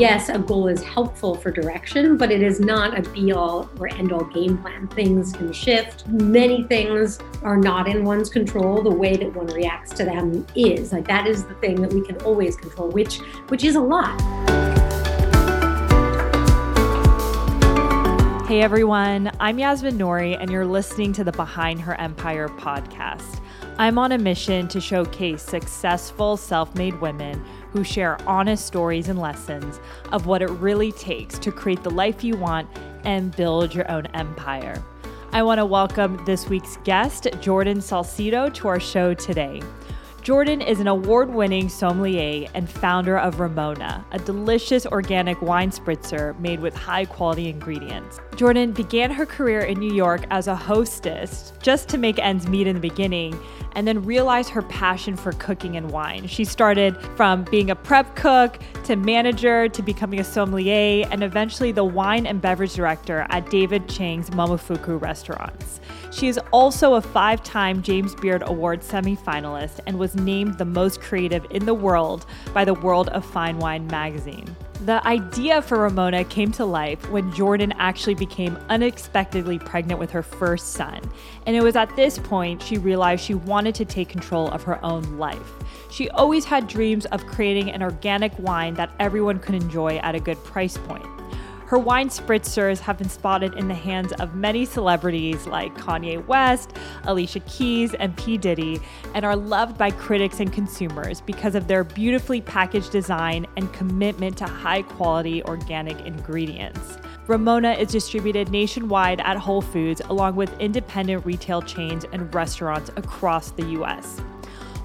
yes, a goal is helpful for direction, but it is not a be all or end all game plan. Things can shift. Many things are not in one's control. The way that one reacts to them is. Like that is the thing that we can always control, which which is a lot. Hey everyone, I'm Yasmin Nouri, and you're listening to the Behind Her Empire podcast. I'm on a mission to showcase successful self made women who share honest stories and lessons of what it really takes to create the life you want and build your own empire. I want to welcome this week's guest, Jordan Salcido, to our show today. Jordan is an award winning sommelier and founder of Ramona, a delicious organic wine spritzer made with high quality ingredients. Jordan began her career in New York as a hostess just to make ends meet in the beginning and then realized her passion for cooking and wine. She started from being a prep cook to manager to becoming a sommelier and eventually the wine and beverage director at David Chang's Momofuku restaurants. She is also a five time James Beard Award semifinalist and was named the most creative in the world by the World of Fine Wine magazine. The idea for Ramona came to life when Jordan actually became unexpectedly pregnant with her first son. And it was at this point she realized she wanted to take control of her own life. She always had dreams of creating an organic wine that everyone could enjoy at a good price point. Her wine spritzers have been spotted in the hands of many celebrities like Kanye West, Alicia Keys, and P. Diddy, and are loved by critics and consumers because of their beautifully packaged design and commitment to high quality organic ingredients. Ramona is distributed nationwide at Whole Foods, along with independent retail chains and restaurants across the US.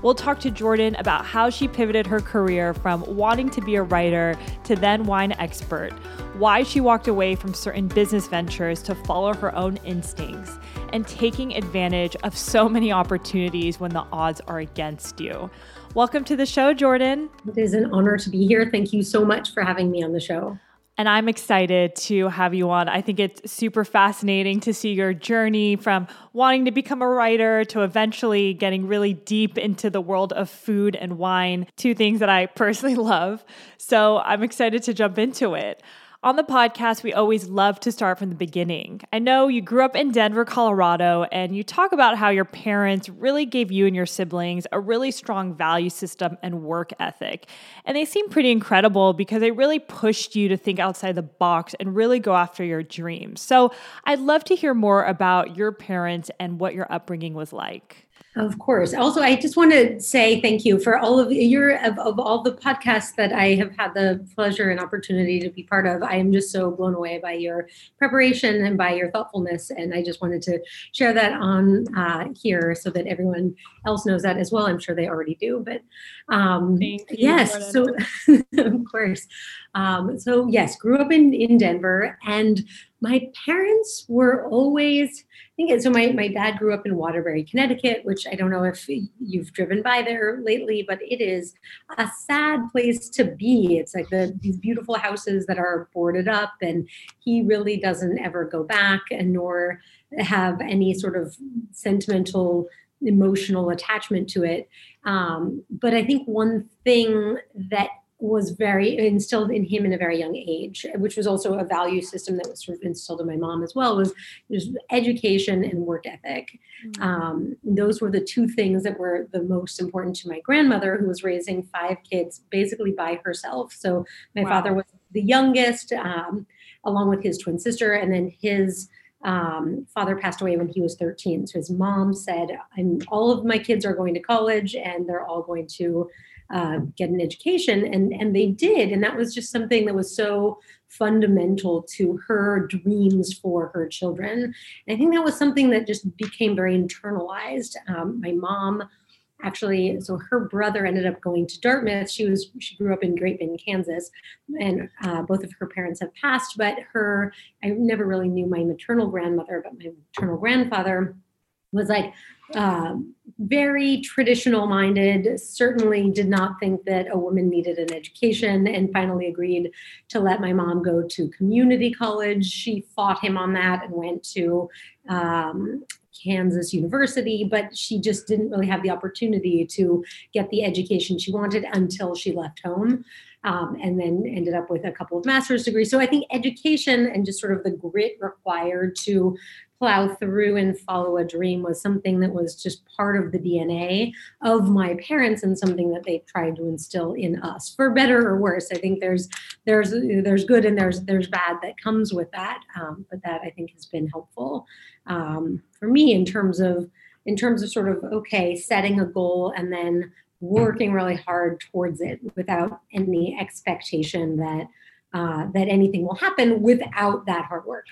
We'll talk to Jordan about how she pivoted her career from wanting to be a writer to then wine expert, why she walked away from certain business ventures to follow her own instincts, and taking advantage of so many opportunities when the odds are against you. Welcome to the show, Jordan. It is an honor to be here. Thank you so much for having me on the show. And I'm excited to have you on. I think it's super fascinating to see your journey from wanting to become a writer to eventually getting really deep into the world of food and wine, two things that I personally love. So I'm excited to jump into it. On the podcast, we always love to start from the beginning. I know you grew up in Denver, Colorado, and you talk about how your parents really gave you and your siblings a really strong value system and work ethic. And they seem pretty incredible because they really pushed you to think outside the box and really go after your dreams. So I'd love to hear more about your parents and what your upbringing was like. Of course. Also, I just want to say thank you for all of your of, of, all the podcasts that I have had the pleasure and opportunity to be part of. I am just so blown away by your preparation and by your thoughtfulness, and I just wanted to share that on uh, here so that everyone else knows that as well. I'm sure they already do, but um, yes. So of course. Um, so yes, grew up in in Denver, and my parents were always I think so. My, my dad grew up in Waterbury, Connecticut, which I don't know if you've driven by there lately, but it is a sad place to be. It's like the, these beautiful houses that are boarded up, and he really doesn't ever go back, and nor have any sort of sentimental, emotional attachment to it. Um, but I think one thing that was very instilled in him in a very young age, which was also a value system that was sort of instilled in my mom as well, was, was education and work ethic. Mm-hmm. Um, those were the two things that were the most important to my grandmother, who was raising five kids basically by herself. So my wow. father was the youngest, um, along with his twin sister, and then his um, father passed away when he was 13. So his mom said, I'm, all of my kids are going to college and they're all going to uh, get an education and and they did and that was just something that was so fundamental to her dreams for her children and i think that was something that just became very internalized um, my mom actually so her brother ended up going to dartmouth she was she grew up in great bend kansas and uh, both of her parents have passed but her i never really knew my maternal grandmother but my maternal grandfather was like um, very traditional minded, certainly did not think that a woman needed an education, and finally agreed to let my mom go to community college. She fought him on that and went to um, Kansas University, but she just didn't really have the opportunity to get the education she wanted until she left home. Um, and then ended up with a couple of master's degrees. So I think education and just sort of the grit required to plow through and follow a dream was something that was just part of the DNA of my parents and something that they tried to instill in us for better or worse. I think there's there's there's good and there's there's bad that comes with that, um, but that I think has been helpful um, for me in terms of in terms of sort of okay setting a goal and then working really hard towards it without any expectation that uh, that anything will happen without that hard work.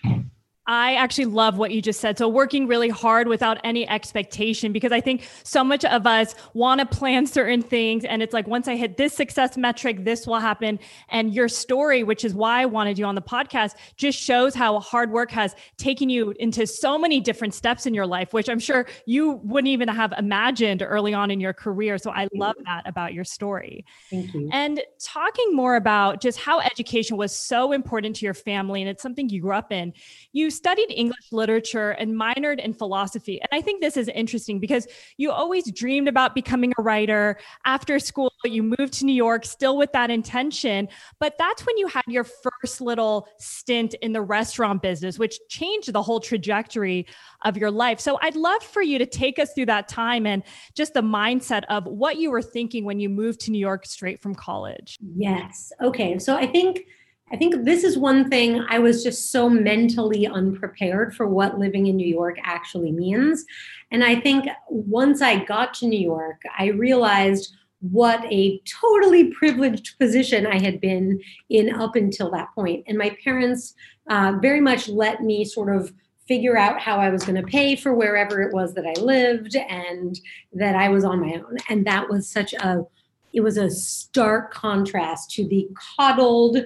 I actually love what you just said. So, working really hard without any expectation, because I think so much of us want to plan certain things. And it's like, once I hit this success metric, this will happen. And your story, which is why I wanted you on the podcast, just shows how hard work has taken you into so many different steps in your life, which I'm sure you wouldn't even have imagined early on in your career. So, I love mm-hmm. that about your story. Thank you. And talking more about just how education was so important to your family, and it's something you grew up in. You studied English literature and minored in philosophy. And I think this is interesting because you always dreamed about becoming a writer. After school, you moved to New York still with that intention. But that's when you had your first little stint in the restaurant business, which changed the whole trajectory of your life. So I'd love for you to take us through that time and just the mindset of what you were thinking when you moved to New York straight from college. Yes. Okay. So I think I think this is one thing I was just so mentally unprepared for what living in New York actually means. And I think once I got to New York, I realized what a totally privileged position I had been in up until that point. And my parents uh, very much let me sort of figure out how I was going to pay for wherever it was that I lived and that I was on my own. And that was such a, it was a stark contrast to the coddled,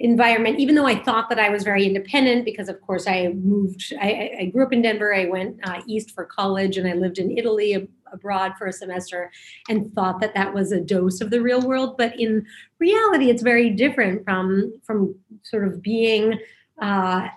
environment even though i thought that i was very independent because of course i moved i, I grew up in denver i went uh, east for college and i lived in italy ab- abroad for a semester and thought that that was a dose of the real world. But in reality it's very different from from sort of being uh,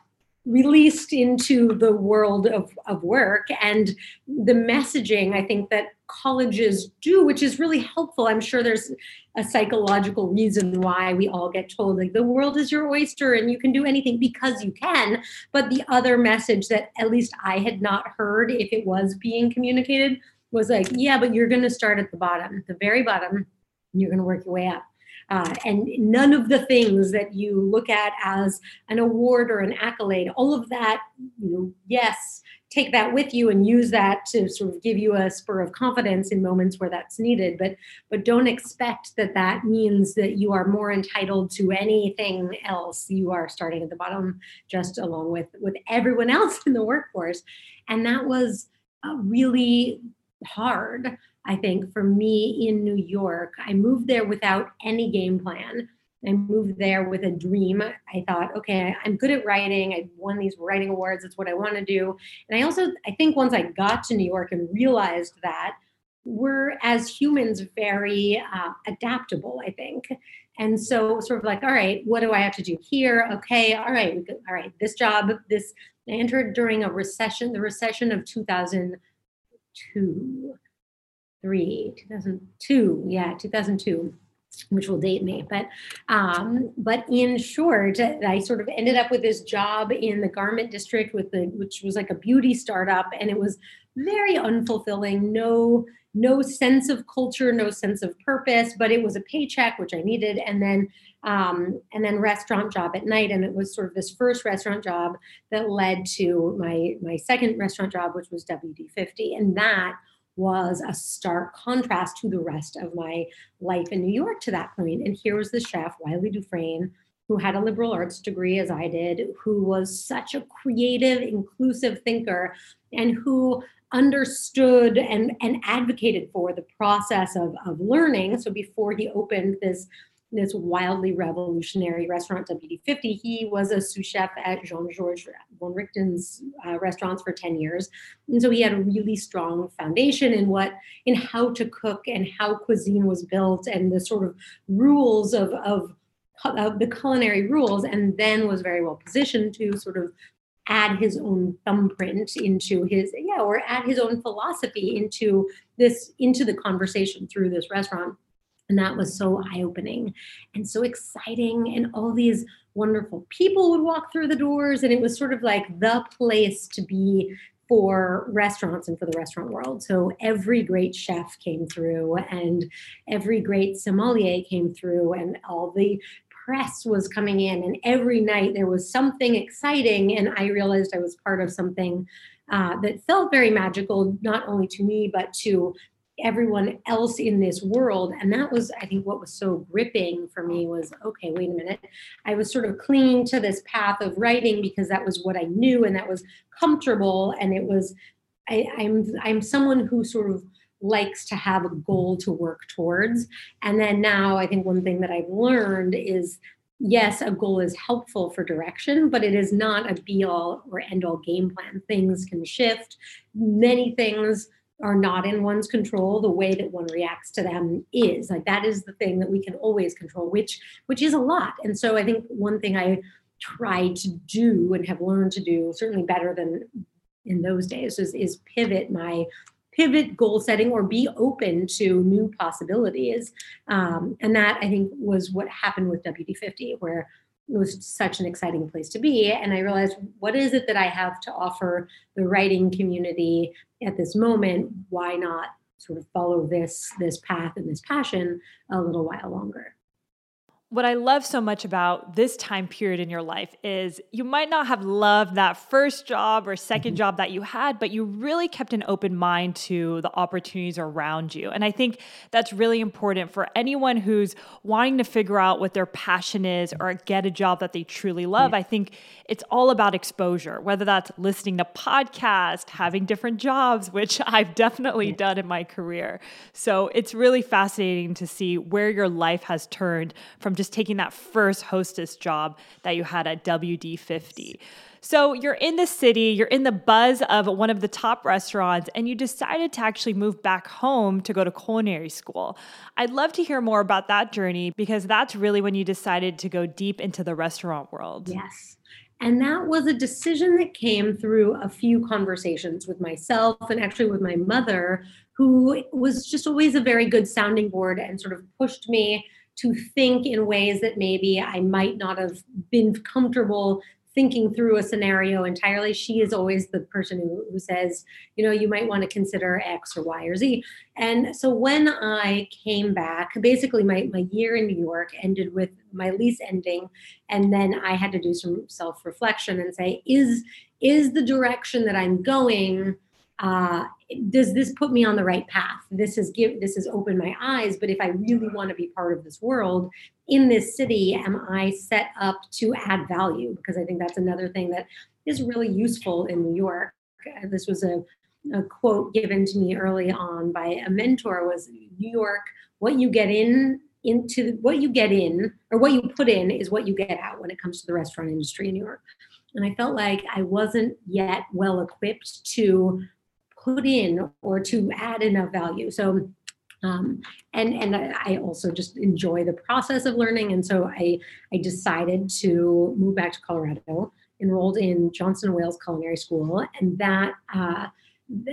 released into the world of, of work. And the messaging i think that colleges do which is really helpful. I'm sure there's a psychological reason why we all get told like the world is your oyster and you can do anything because you can. But the other message that at least i had not heard if it was being communicated was like yeah but you're going to start at the bottom the very bottom. And you're going to work your way up uh, and none of the things that you look at as an award or an accolade, all of that, you know, yes, take that with you and use that to sort of give you a spur of confidence in moments where that's needed. But but don't expect that that means that you are more entitled to anything else. You are starting at the bottom just along with with everyone else in the workforce. And that was uh, really hard I think for me in New York, I moved there without any game plan. I moved there with a dream. I thought, okay, I'm good at writing. I won these writing awards. It's what I want to do. And I also, I think once I got to New York and realized that we're as humans very uh, adaptable, I think. And so, sort of like, all right, what do I have to do here? Okay, all right, all right, this job, this, I entered during a recession, the recession of 2002 three, 2002, yeah, 2002 which will date me. But um, but in short i sort of ended up with this job in the garment district with the which was like a beauty startup and it was very unfulfilling. No no sense of culture no sense of purpose but it was a paycheck which i needed and then um, and then restaurant job at night and it was sort of this first restaurant job that led to my my second restaurant job which was wd50 and that was a stark contrast to the rest of my life in New York to that point. And here was the chef, Wylie Dufresne, who had a liberal arts degree as I did, who was such a creative, inclusive thinker, and who understood and, and advocated for the process of, of learning. So before he opened this this wildly revolutionary restaurant, WD50. He was a sous chef at Jean Georges Vongerichten's uh, restaurants for 10 years. And so he had a really strong foundation in what, in how to cook and how cuisine was built and the sort of rules of, of, of the culinary rules, and then was very well positioned to sort of add his own thumbprint into his yeah or add his own philosophy into this into the conversation through this restaurant and that was so eye opening and so exciting and all these wonderful people would walk through the doors and it was sort of like the place to be for restaurants and for the restaurant world. So every great chef came through and every great sommelier came through and all the press was coming in and every night there was something exciting and I realized I was part of something uh, that felt very magical, not only to me, but to everyone else in this world and that was i think what was so gripping for me was okay wait a minute i was sort of clinging to this path of writing because that was what i knew and that was comfortable and it was I, i'm i'm someone who sort of likes to have a goal to work towards and then now i think one thing that i've learned is yes, a goal is helpful for direction, but it is not a be all or end all game plan. Things can shift. Many things are not in one's control the way that one reacts to them is. Like that is the thing that we can always control which which is a lot. And so i think one thing i try to do and have learned to do certainly better than in those days is, is pivot my pivot goal setting or be open to new possibilities. Um, and that i think was what happened with wd50 where it was such an exciting place to be. And I realized, what is it that I have to offer the writing community at this moment? Why not sort of follow this this path and this passion a little while longer? What I love so much about this time period in your life is you might not have loved that first job or 2nd mm-hmm. job that you had, but you really kept an open mind to the opportunities around you. And I think that's really important for anyone who's wanting to figure out what their passion is or get a job that they truly love. Yeah. I think it's all about exposure, whether that's listening to podcasts, having different jobs, which I've definitely yeah. done in my career. So it's really fascinating to see where your life has turned from just taking that first hostess job that you had at WD50. So you're in the city, you're in the buzz of one of the top restaurants, and you decided to actually move back home to go to culinary school. I'd love to hear more about that journey because that's really when you decided to go deep into the restaurant world. Yes. And that was a decision that came through a few conversations with myself and actually with my mother, who was just always a very good sounding board and sort of pushed me to think in ways that maybe I might not have been comfortable thinking through a scenario entirely. She is always the person who, who says, you know, you might want to consider X or Y or Z. And so when I came back, basically my, my year in New York ended with my lease ending. And then I had to do some self reflection and say, is, is the direction that I'm going uh, does this put me on the right path? This has give this has opened my eyes but if i really want to be part of this world in this city am i set up to add value? Because i think that's another thing that is really useful in new york. Uh, this was a, a quote given to me early on by a mentor was new york what you get in into what you get in or what you put in is what you get out when it comes to the restaurant industry in new york. And i felt like i wasn't yet well equipped to put in or to add enough value. So um, and and I also just enjoy the process of learning, and so I I decided to move back to Colorado, enrolled in Johnson Wales Culinary School, and that uh,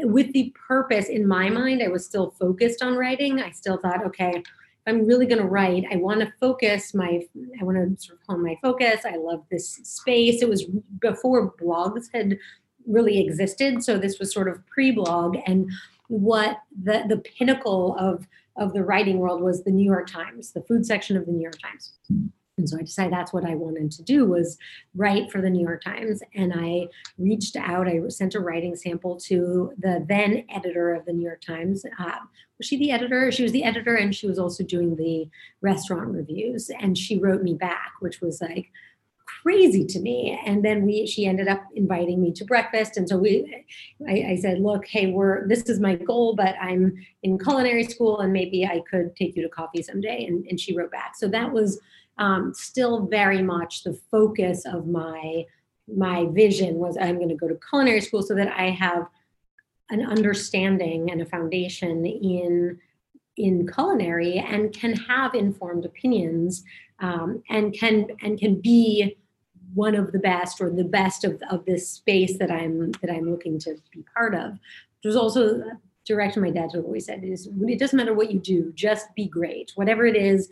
with the purpose in my mind, I was still focused on writing. I still thought, okay, I'm really going to write, I want to focus my I want to sort of hone my focus. I love this space. It was before blogs had really existed. So this was sort of pre-blog, and what the the pinnacle of of the writing world was the New York Times, the food section of the New York Times. And so I decided that's what I wanted to do was write for the New York Times. And I reached out, I sent a writing sample to the then editor of the New York Times. Uh, was she the editor? She was the editor and she was also doing the restaurant reviews. And she wrote me back, which was like, crazy to me. And then we, she ended up inviting me to breakfast. And so we, I, I, said, look, hey, we're, this is my goal, but I'm in culinary school and maybe I could take you to coffee someday. And, and she wrote back. So that was um, still very much the focus of my, my vision was I'm going to go to culinary school so that I have an understanding and a foundation in in culinary and can have informed opinions um, and can and can be one of the best or the best of, of this space that I'm that I'm looking to be part of. There's also direction my dad always said is it doesn't matter what you do, just be great. Whatever it is,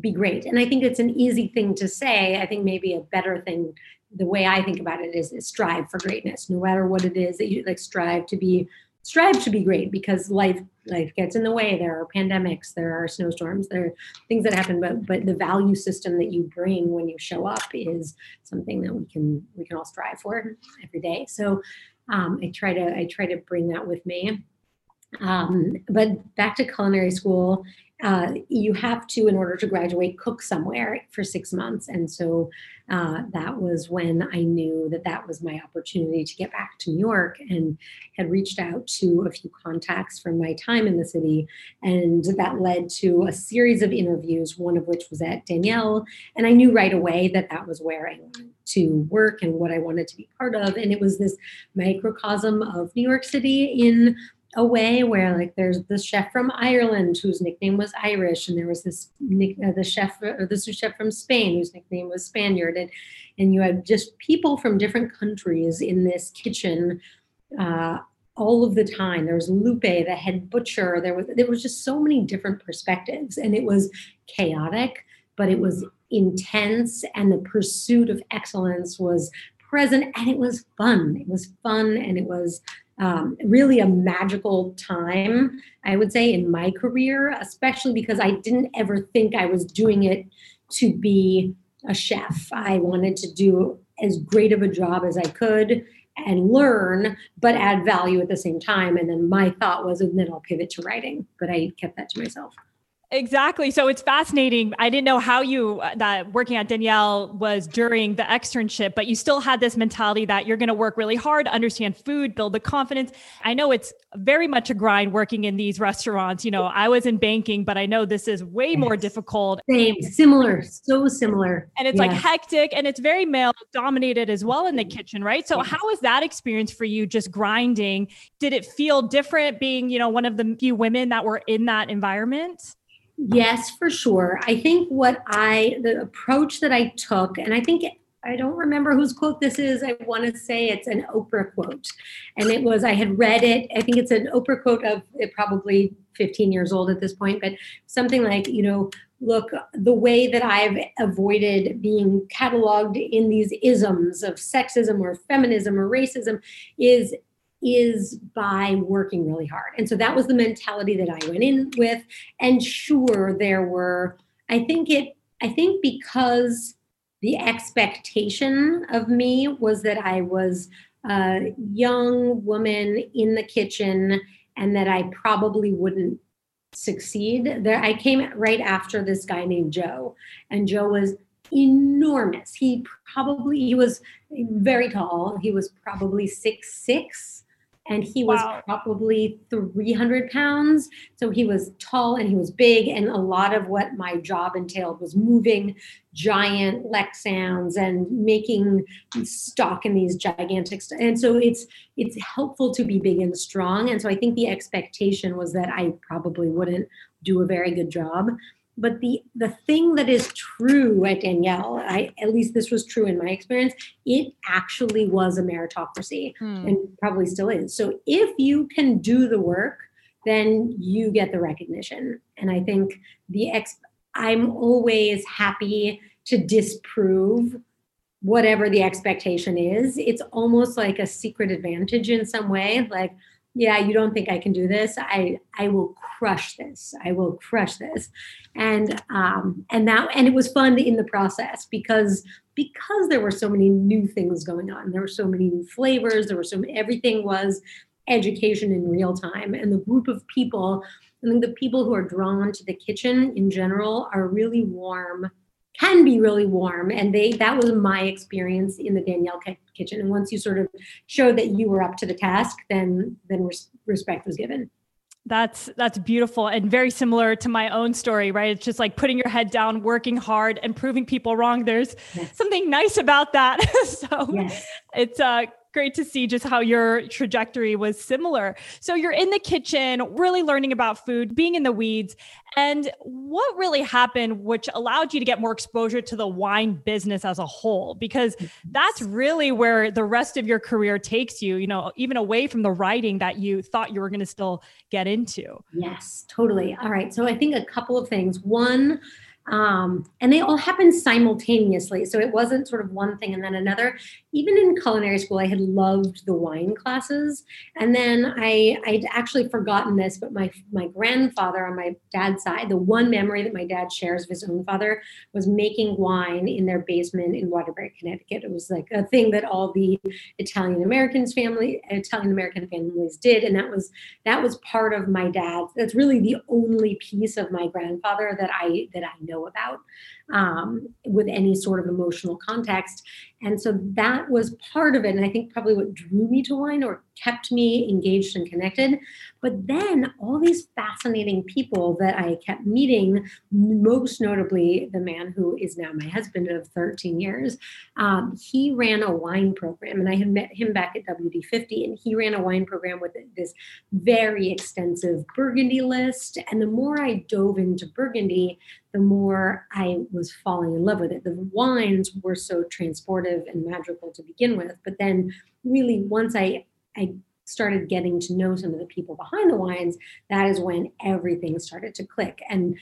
be great. And I think it's an easy thing to say. I think maybe a better thing, the way I think about it is, is strive for greatness, no matter what it is that you like strive to be strive to be great because life life gets in the way. There are pandemics there are snowstorms there are things that happen but but the value system that you bring when you show up is something that we can we can all strive for every day. So um, i try to i try to bring that with me. Um, but back to culinary school uh, you have to, in order to graduate, cook somewhere for six months. And so uh, that was when I knew that that was my opportunity to get back to New York and had reached out to a few contacts from my time in the city. And that led to a series of interviews, one of which was at Daniel. And I knew right away that that was where I wanted to work and what I wanted to be part of. And it was this microcosm of New York City in a way where like there's the chef from Ireland whose nickname was Irish, and there was this uh, the chef or the sous chef from Spain whose nickname was Spaniard, and and you had just people from different countries in this kitchen uh, all of the time. There was Lupe, the head butcher. There was there was just so many different perspectives, and it was chaotic, but it was intense, and the pursuit of excellence was present, and it was fun. It was fun, and it was um, really a magical time, I would say, in my career, especially because I didn't ever think I was doing it to be a chef. I wanted to do as great of a job as I could and learn, but add value at the same time. And then my thought was, and then I'll pivot to writing, but I kept that to myself. Exactly. So it's fascinating. I didn't know how you uh, that working at Daniel was during the externship, but you still had this mentality that you're going to work really hard, understand food, build the confidence. I know it's very much a grind working in these restaurants. You know, I was in banking, but I know this is way more difficult. Same, similar, so similar. And it's yeah. like hectic and it's very male dominated as well in the kitchen, right? So how was that experience for you just grinding? Did it feel different being, you know, one of the few women that were in that environment? Yes, for sure. I think what I, the approach that I took, and I think I don't remember whose quote this is. I want to say it's an Oprah quote. And it was, I had read it. I think it's an Oprah quote of it probably 15 years old at this point, but something like, you know, look, the way that I've avoided being cataloged in these isms of sexism or feminism or racism is is by working really hard. And so that was the mentality that I went in with. And sure, there were, I think it, I think because the expectation of me was that I was a young woman in the kitchen and that I probably wouldn't succeed. There I came right after this guy named Joe and Joe was enormous. He probably he was very tall. He was probably six six and he was wow. probably 300 pounds. So he was tall and he was big. And a lot of what my job entailed was moving giant Lexans and making stock in these gigantic. St- and so it's it's helpful to be big and strong. And so I think the expectation was that I probably wouldn't do a very good job. But the the thing that is true at Daniel, I at least this was true in my experience, it actually was a meritocracy hmm. and probably still is. So if you can do the work, then you get the recognition. And I think the ex I'm always happy to disprove whatever the expectation is. It's almost like a secret advantage in some way. Like, yeah you don't think i can do this? I i will crush this. I will crush this. And um and that and it was fun in the process because because there were so many new things going on. There were so many new flavors. There were so many, everything was education in real time. And the group of people i think the people who are drawn to the kitchen in general are really warm can be really warm and they that was my experience in the daniel kitchen. And once you sort of showed that you were up to the task then then res- respect was given. That's that's beautiful and very similar to my own story right? It's just like putting your head down working hard and proving people wrong. There's yes. something nice about that. So yes. it's uh great to see just how your trajectory was similar. So you're in the kitchen, really learning about food, being in the weeds. And what really happened, which allowed you to get more exposure to the wine business as a whole? Because that's really where the rest of your career takes you, you know, even away from the writing that you thought you were going to still get into. Yes, totally. All right. So I think a couple of things. One, um, and they all happened simultaneously. So it wasn't sort of one thing and then another. Even in culinary school, I had loved the wine classes. And then I, I'd actually forgotten this, but my, my grandfather on my dad's side, the one memory that my dad shares of his own father was making wine in their basement in Waterbury, Connecticut. It was like a thing that all the Italian Americans family, Italian American families did. And that was, that was part of my dad's, That's really the only piece of my grandfather that I, that I know know about um, with any sort of emotional context. And so that was part of it. And I think probably what drew me to wine or kept me engaged and connected. But then all these fascinating people that I kept meeting, most notably the man who is now my husband of 13 years, um, he ran a wine program. And I had met him back at WD50, and he ran a wine program with this very extensive Burgundy list. And the more I dove into Burgundy, the more I was falling in love with it. The wines were so transportive and magical to begin with, but then really once I I started getting to know some of the people behind the wines, that is when everything started to click. And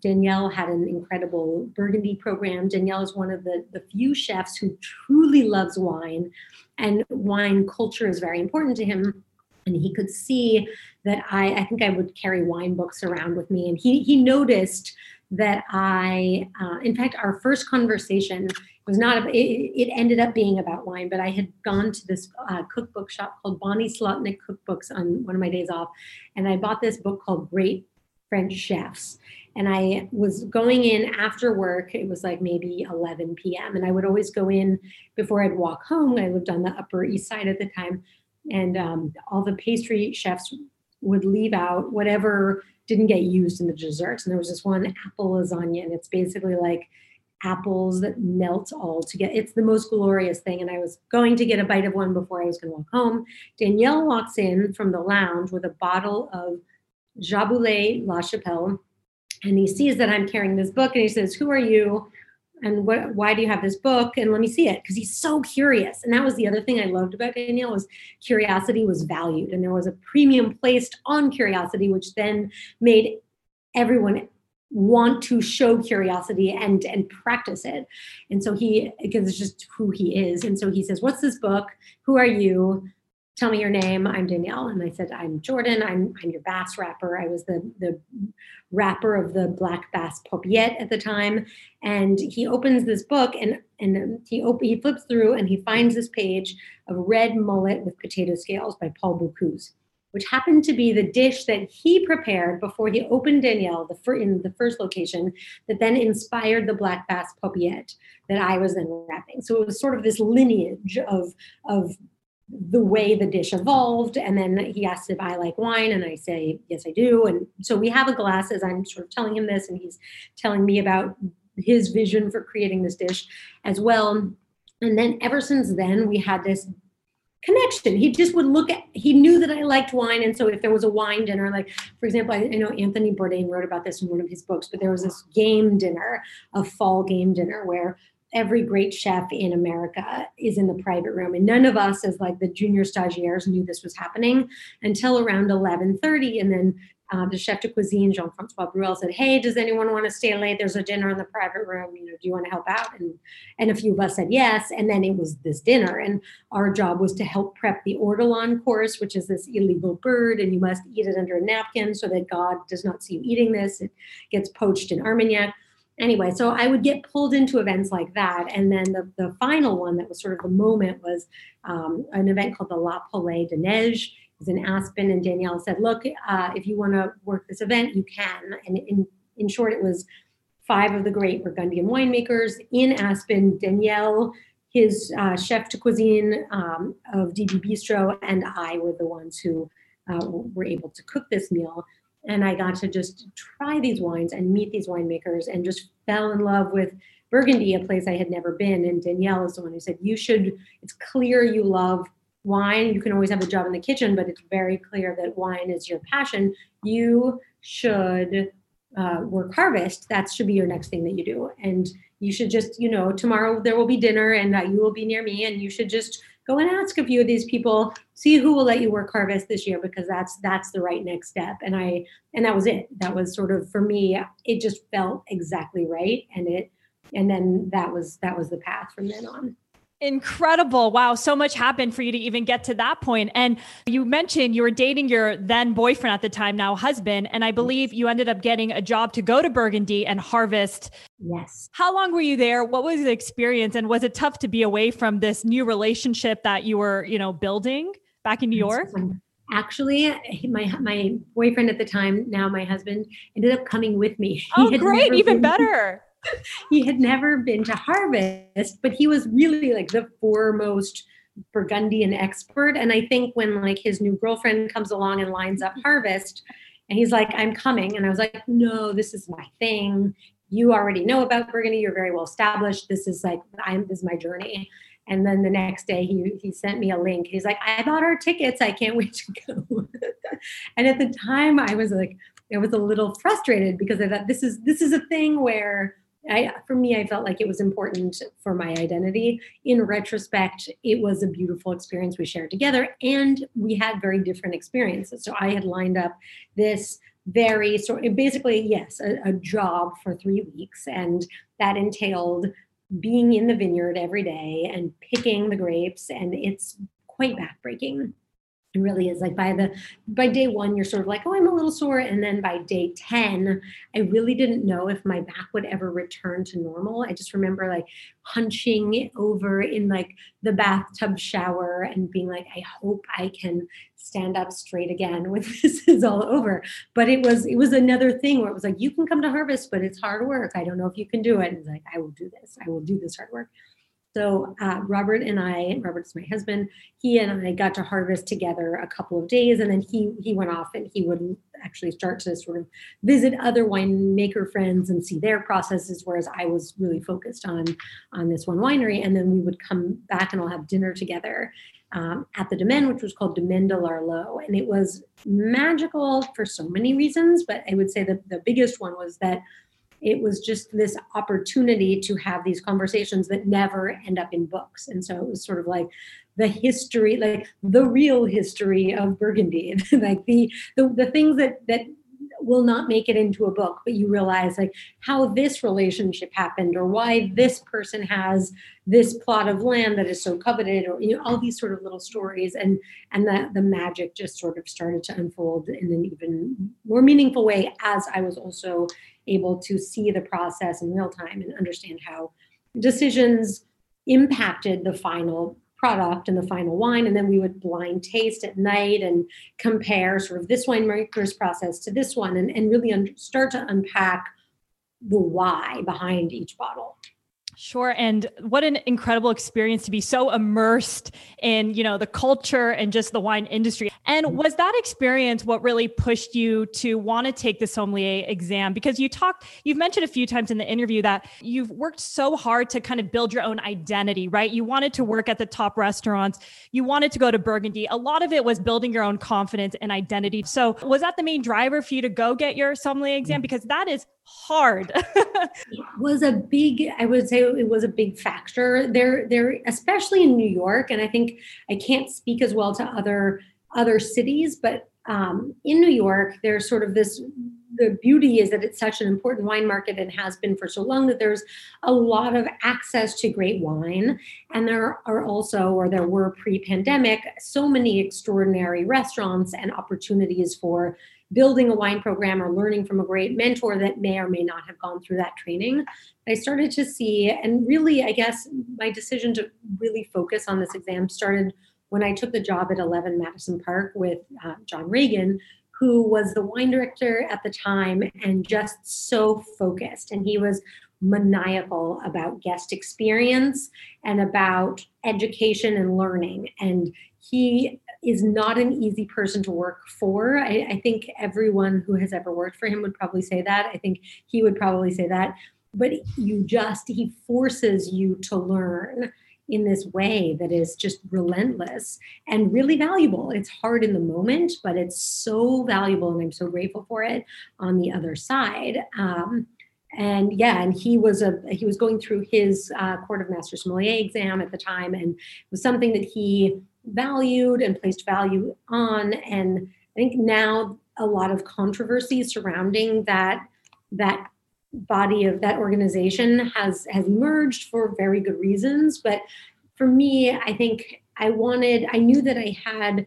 Daniel had an incredible Burgundy program. Daniel is one of the, the few chefs who truly loves wine, and wine culture is very important to him. And he could see that I, I think I would carry wine books around with me. And he, he noticed that I, uh, in fact, our first conversation was not, it, it, ended up being about wine, but I had gone to this uh, cookbook shop called Bonnie Slotnick Cookbooks on one of my days off. And I bought this book called Great French Chefs. And I was going in after work. It was like maybe 11 p.m. And I would always go in before I'd walk home. I lived on the Upper East Side at the time. And um, all the pastry chefs would leave out whatever didn't get used in the desserts. And there was this one apple lasagna, and it's basically like apples that melt all together. It's the most glorious thing. And I was going to get a bite of one before I was going to walk home. Daniel walks in from the lounge with a bottle of Jaboulet La Chapelle. And he sees that I'm carrying this book and he says, Who are you? and what why do you have this book and let me see it because he's so curious and that was the other thing i loved about daniel was curiosity was valued and there was a premium placed on curiosity which then made everyone want to show curiosity and and practice it and so he because it's just who he is and so he says what's this book who are you tell me your name. I'm Daniel. And I said, I'm Jordan. I'm, I'm your bass wrapper. I was the, the wrapper of the Black Bass Paupiette at the time. And he opens this book and, and he, op- he flips through and he finds this page of red mullet with potato scales by Paul Bocuse, which happened to be the dish that he prepared before he opened Daniel the fir- in the first location that then inspired the Black Bass Paupiette that I was then wrapping. So it was sort of this lineage of, of the way the dish evolved. And then he asked if I like wine, and I say, yes, I do. And so we have a glass as I'm sort of telling him this, and he's telling me about his vision for creating this dish as well. And then ever since then, we had this connection. He just would look at, he knew that I liked wine. And so if there was a wine dinner, like for example, I, I, know Anthony Bourdain wrote about this in one of his books, but there was this game dinner, a fall game dinner where every great chef in America is in the private room. And none of us as like the junior stagiaires knew this was happening until around 1130. And then uh, the chef de cuisine, Jean-Francois Bruel said, hey, does anyone want to stay late? There's a dinner in the private room. You know, do you want to help out? And, and a few of us said yes. And then it was this dinner. And our job was to help prep the ortolan course, which is this illegal bird. And you must eat it under a napkin so that God does not see you eating this. It gets poached in Armagnac anyway, so I would get pulled into events like that. And then the, the final one that was sort of the moment was um, an event called the La Paulée de Neige. Was in Aspen, and Daniel said, Look, uh, if you want to work this event, you can. And in, in short, it was five of the great Burgundian winemakers in Aspen, Daniel, his uh, chef de cuisine um, of DB Bistro, and I were the ones who uh, were able to cook this meal and I got to just try these wines and meet these winemakers and just fell in love with Burgundy, a place I had never been. And Daniel is the one who said, You should, it's clear you love wine, you can always have a job in the kitchen, but it's very clear that wine is your passion. You should uh, work harvest. That should be your next thing that you do. And you should just, you know, tomorrow there will be dinner and uh, you will be near me and you should just go and ask a few of these people see who will let you work harvest this year because that's that's the right next step and i and that was it that was sort of for me it just felt exactly right and it and then that was that was the path from then on Incredible. Wow. So much happened for you to even get to that point. And you mentioned you were dating your then boyfriend at the time, now husband. And I believe you ended up getting a job to go to Burgundy and harvest. Yes. How long were you there? What was the experience? And was it tough to be away from this new relationship that you were, you know, building back in New York? Actually, my my boyfriend at the time, now my husband, ended up coming with me. Oh, great. Even better he had never been to harvest, but he was really like the foremost Burgundian expert. And I think when like his new girlfriend comes along and lines up harvest, and he's like, I'm coming. And I was like, no, this is my thing. You already know about Burgundy. You're very well established. This is like, I'm, this is my journey. And then the next day he, he sent me a link. He's like, I bought our tickets. I can't wait to go. and at the time I was like, I was a little frustrated because I thought this is, this is a thing where I, for me, I felt like it was important for my identity. In retrospect, it was a beautiful experience we shared together, and we had very different experiences. So I had lined up this very sort of basically, yes, a, a job for three weeks, and that entailed being in the vineyard every day and picking the grapes, and it's quite backbreaking it really is like by the by day one you're sort of like oh i'm a little sore and then by day 10 i really didn't know if my back would ever return to normal. I just remember like hunching over in like the bathtub shower and being like i hope i can stand up straight again when this is all over. But it was it was another thing where it was like you can come to harvest but it's hard work. I don't know if you can do it. And it's like i will do this. I will do this hard work so uh, Robert and I, Robert's my husband, he and I got to harvest together a couple of days, and then he he went off and he would actually start to sort of visit other winemaker friends and see their processes, whereas I was really focused on on this one winery. And then we would come back and all have dinner together um, at the Domaine, which was called Domaine de l'Arlot. and it was magical for so many reasons. But I would say that the biggest one was that it was just this opportunity to have these conversations that never end up in books. And so it was sort of like the history like the real history of burgundy. Like the, the the things that that will not make it into a book but you realize like how this relationship happened or why this person has this plot of land that is so coveted or you know all these sort of little stories. And and the the magic just sort of started to unfold in an even more meaningful way as i was also able to see the process in real time and understand how decisions impacted the final product and the final wine. And then we would blind taste at night and compare sort of this winemaker's process to this one and, and really un- start to unpack the why behind each bottle Sure. And what an incredible experience to be so immersed in, you know, the culture and just the wine industry. And was that experience what really pushed you to want to take the sommelier exam? Because you talked, you've mentioned a few times in the interview that you've worked so hard to kind of build your own identity, right? You wanted to work at the top restaurants. You wanted to go to Burgundy. A lot of it was building your own confidence and identity. So was that the main driver for you to go get your sommelier exam? Mm-hmm. Because that is hard. it was a big, I would say it was a big factor there, there, especially in New York. And I think I can't speak as well to other other cities, but um, in New York, there's sort of this the beauty is that it's such an important wine market and has been for so long that there's a lot of access to great wine. And there are also, or there were pre pandemic, so many extraordinary restaurants and opportunities for building a wine program or learning from a great mentor that may or may not have gone through that training. I started to see, and really, I guess my decision to really focus on this exam started when I took the job at 11 Madison Park with uh, John Ragan, who was the wine director at the time and just so focused. And he was maniacal about guest experience and about education and learning. And he is not an easy person to work for. I, I, think everyone who has ever worked for him would probably say that. I think he would probably say that. But you just, he forces you to learn in this way that is just relentless and really valuable. It's hard in the moment, but it's so valuable, and I'm so grateful for it on the other side. Um, and yeah, and he was a he was going through his uh, Court of Master Sommelier exam at the time, and it was something that he valued and placed value on. And I think now a lot of controversy surrounding that that body of that organization has has emerged for very good reasons but for me i think i wanted i knew that i had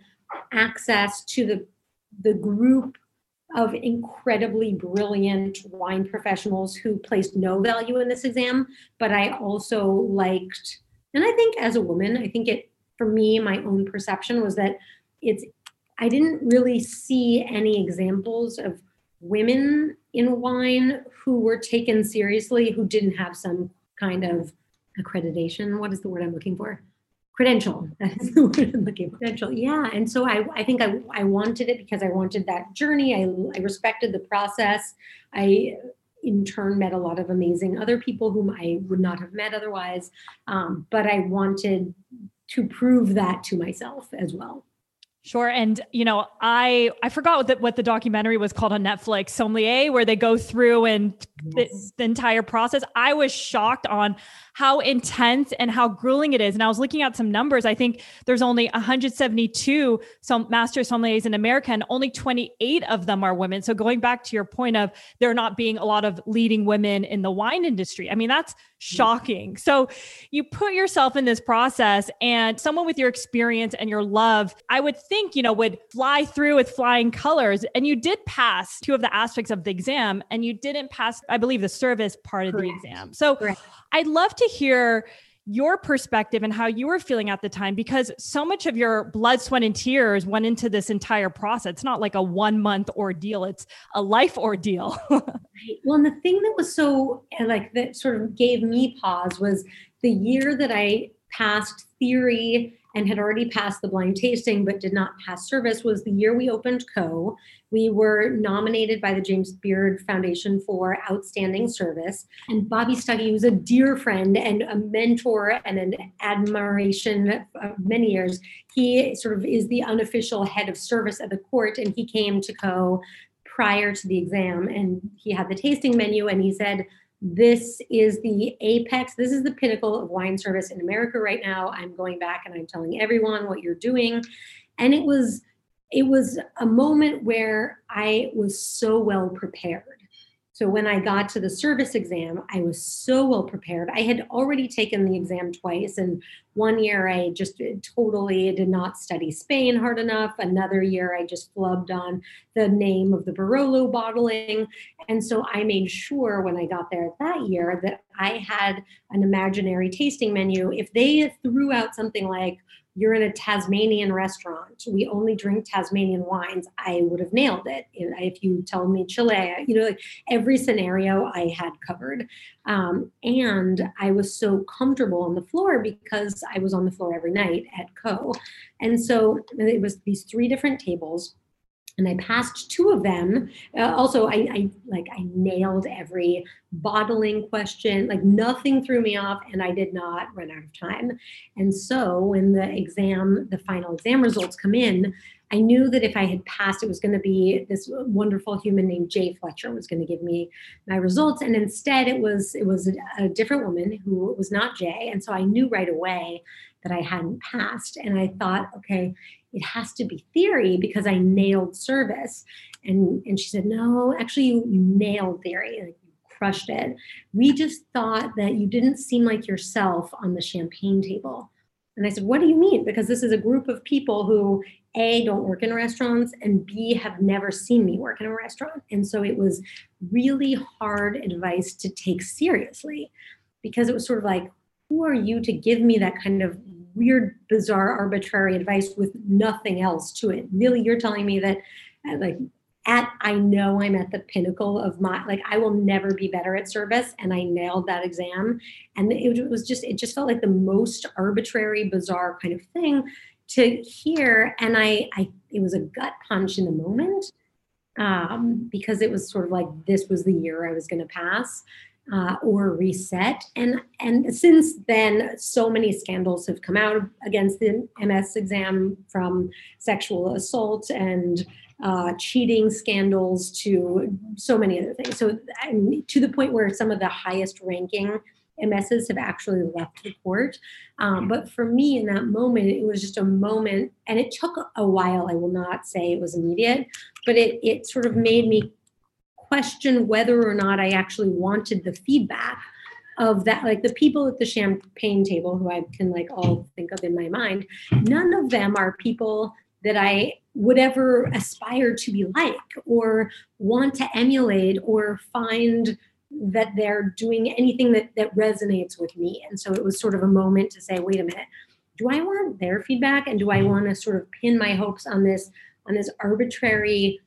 access to the the group of incredibly brilliant wine professionals who placed no value in this exam but i also liked and i think as a woman i think it for me my own perception was that it's i didn't really see any examples of women in wine who were taken seriously who didn't have some kind of accreditation. What is the word I'm looking for? Credential. That is the word I'm looking for. Credential. Yeah. And so I, I think I, I wanted it because I wanted that journey. I, I respected the process. I in turn met a lot of amazing other people whom I would not have met otherwise. Um, but I wanted to prove that to myself as well. Sure. And, you know, I I forgot what the, what the documentary was called on Netflix, Sommelier, where they go through and yes. the, the, entire process. I was shocked on how intense and how grueling it is. And I was looking at some numbers. I think there's only 172 some master sommeliers in America, and only 28 of them are women. So going back to your point of there not being a lot of leading women in the wine industry, I mean that's shocking. So you put yourself in this process, and someone with your experience and your love, I would think you know would fly through with flying colors. And you did pass two of the aspects of the exam, and you didn't pass, I believe, the service part of Correct. the exam. So. Correct I'd love to hear your perspective and how you were feeling at the time because so much of your blood, sweat, and tears went into this entire process. It's not like a one month ordeal, it's a life ordeal. well, and the thing that was so like that sort of gave me pause was the year that I passed theory and had already passed the blind tasting but did not pass service was the year we opened Ko. We were nominated by the James Beard Foundation for Outstanding Service. And Bobby Stuckey was a dear friend and a mentor and an admiration of many years. He sort of is the unofficial head of service at the court, and he came to Ko prior to the exam and he had the tasting menu and he said this is the apex this is the pinnacle of wine service in america right now. I'm going back and i'm telling everyone what you're doing. And it was it was a moment where i was so well prepared so when I got to the service exam, I was so well prepared. I had already taken the exam twice, and one year I just uh, totally did not study Spain hard enough. Another year I just flubbed on the name of the Barolo bottling. And so I made sure when I got there that year that I had an imaginary tasting menu. If they threw out something like, you're in a Tasmanian restaurant. We only drink Tasmanian wines. I would have nailed it. If you tell me Chile, you know, like every scenario I had covered. Um, and I was so comfortable on the floor because I was on the floor every night at Ko. And so it was these three different tables and I passed two of them. Uh, also, I, I, like I nailed every bottling question. Like nothing threw me off, and I did not run out of time. And so, when the exam, the final exam results come in, I knew that if I had passed, it was going to be this wonderful human named Jay Fletcher was going to give me my results, and instead, it was it was a, a different woman who was not Jay. And so, I knew right away that I hadn't passed, and I thought, okay it has to be theory because I nailed service. And, and she said, no, actually you, you nailed theory. Like you crushed it. We just thought that you didn't seem like yourself on the champagne table. And I said, what do you mean? Because this is a group of people who a don't work in restaurants and b have never seen me work in a restaurant and so it was really hard advice to take seriously because it was sort of like who are you to give me that kind of weird, bizarre, arbitrary advice with nothing else to it. Really, you're telling me that, uh, like, at I know I'm at the pinnacle of my like I will never be better at service, and I nailed that exam. And it was just it just felt like the most arbitrary, bizarre kind of thing to hear. And I, I it was a gut punch in the moment um, because it was sort of like this was the year I was going to pass. Uh, or reset. And and since then, so many scandals have come out against the MS exam, from sexual assault and uh, cheating scandals to so many other things. So to the point where some of the highest ranking MSs have actually left the court. Um, but for me, in that moment, it was just a moment, and it took a while. I will not say it was immediate, but it it sort of made me question whether or not I actually wanted the feedback of that like the people at the champagne table who I can like all think of in my mind none of them are people that I would ever aspire to be like or want to emulate or find that they're doing anything that that resonates with me. And so it was sort of a moment to say wait a minute. Do I want their feedback? And do I mm-hmm. want to sort of pin my hopes on this on this arbitrary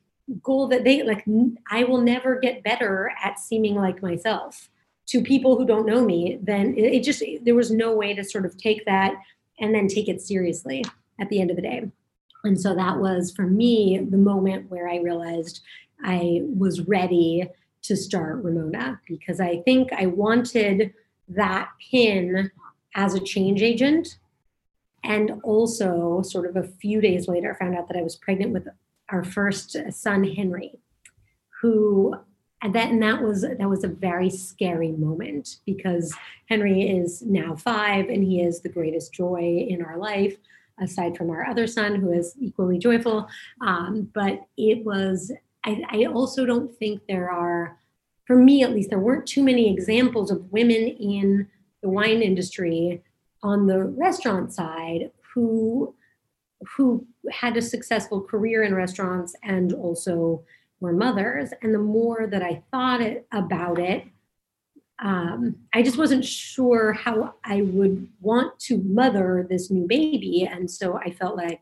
goal that they like i will never get better at seeming like myself to people who don't know me then it, just there was no way to sort of take that and then take it seriously at the end of the day. And so that was for me the moment where i realized i was ready to start ramona because i think i wanted that pin as a change agent. And also sort of a few days later found out that i was pregnant with our first son Henry, who and that and that was that was a very scary moment because Henry is now five and he is the greatest joy in our life aside from our other son who is equally joyful. Um, but it was I, I also don't think there are for me at least there weren't too many examples of women in the wine industry on the restaurant side who who had a successful career in restaurants and also were mothers. And the more that I thought it, about it, um, I just wasn't sure how I would want to mother this new baby. And so I felt like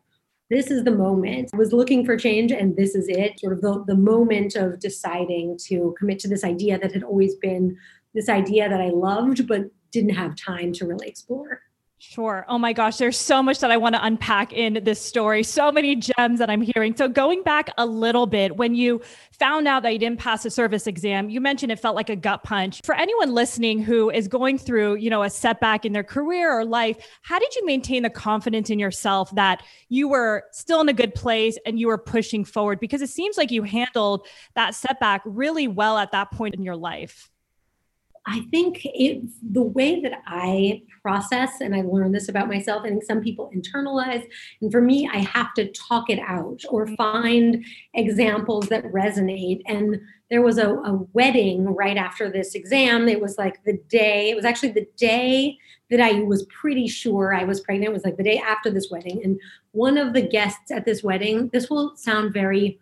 this is the moment. I was looking for change, and this is it sort of the, the moment of deciding to commit to this idea that had always been this idea that I loved, but didn't have time to really explore. Sure. Oh my gosh, there's so much that I want to unpack in this story. So many gems that I'm hearing. So going back a little bit, when you found out that you didn't pass a service exam, you mentioned it felt like a gut punch. For anyone listening who is going through, you know, a setback in their career or life, how did you maintain the confidence in yourself that you were still in a good place and you were pushing forward? Because it seems like you handled that setback really well at that point in your life. I think it the way that I process, and I learned this about myself, I think some people internalize. And for me, I have to talk it out or mm-hmm. find examples that resonate. And there was a, a wedding right after this exam. It was like the day, it was actually the day that I was pretty sure I was pregnant. It was like the day after this wedding. And one of the guests at this wedding, this will sound very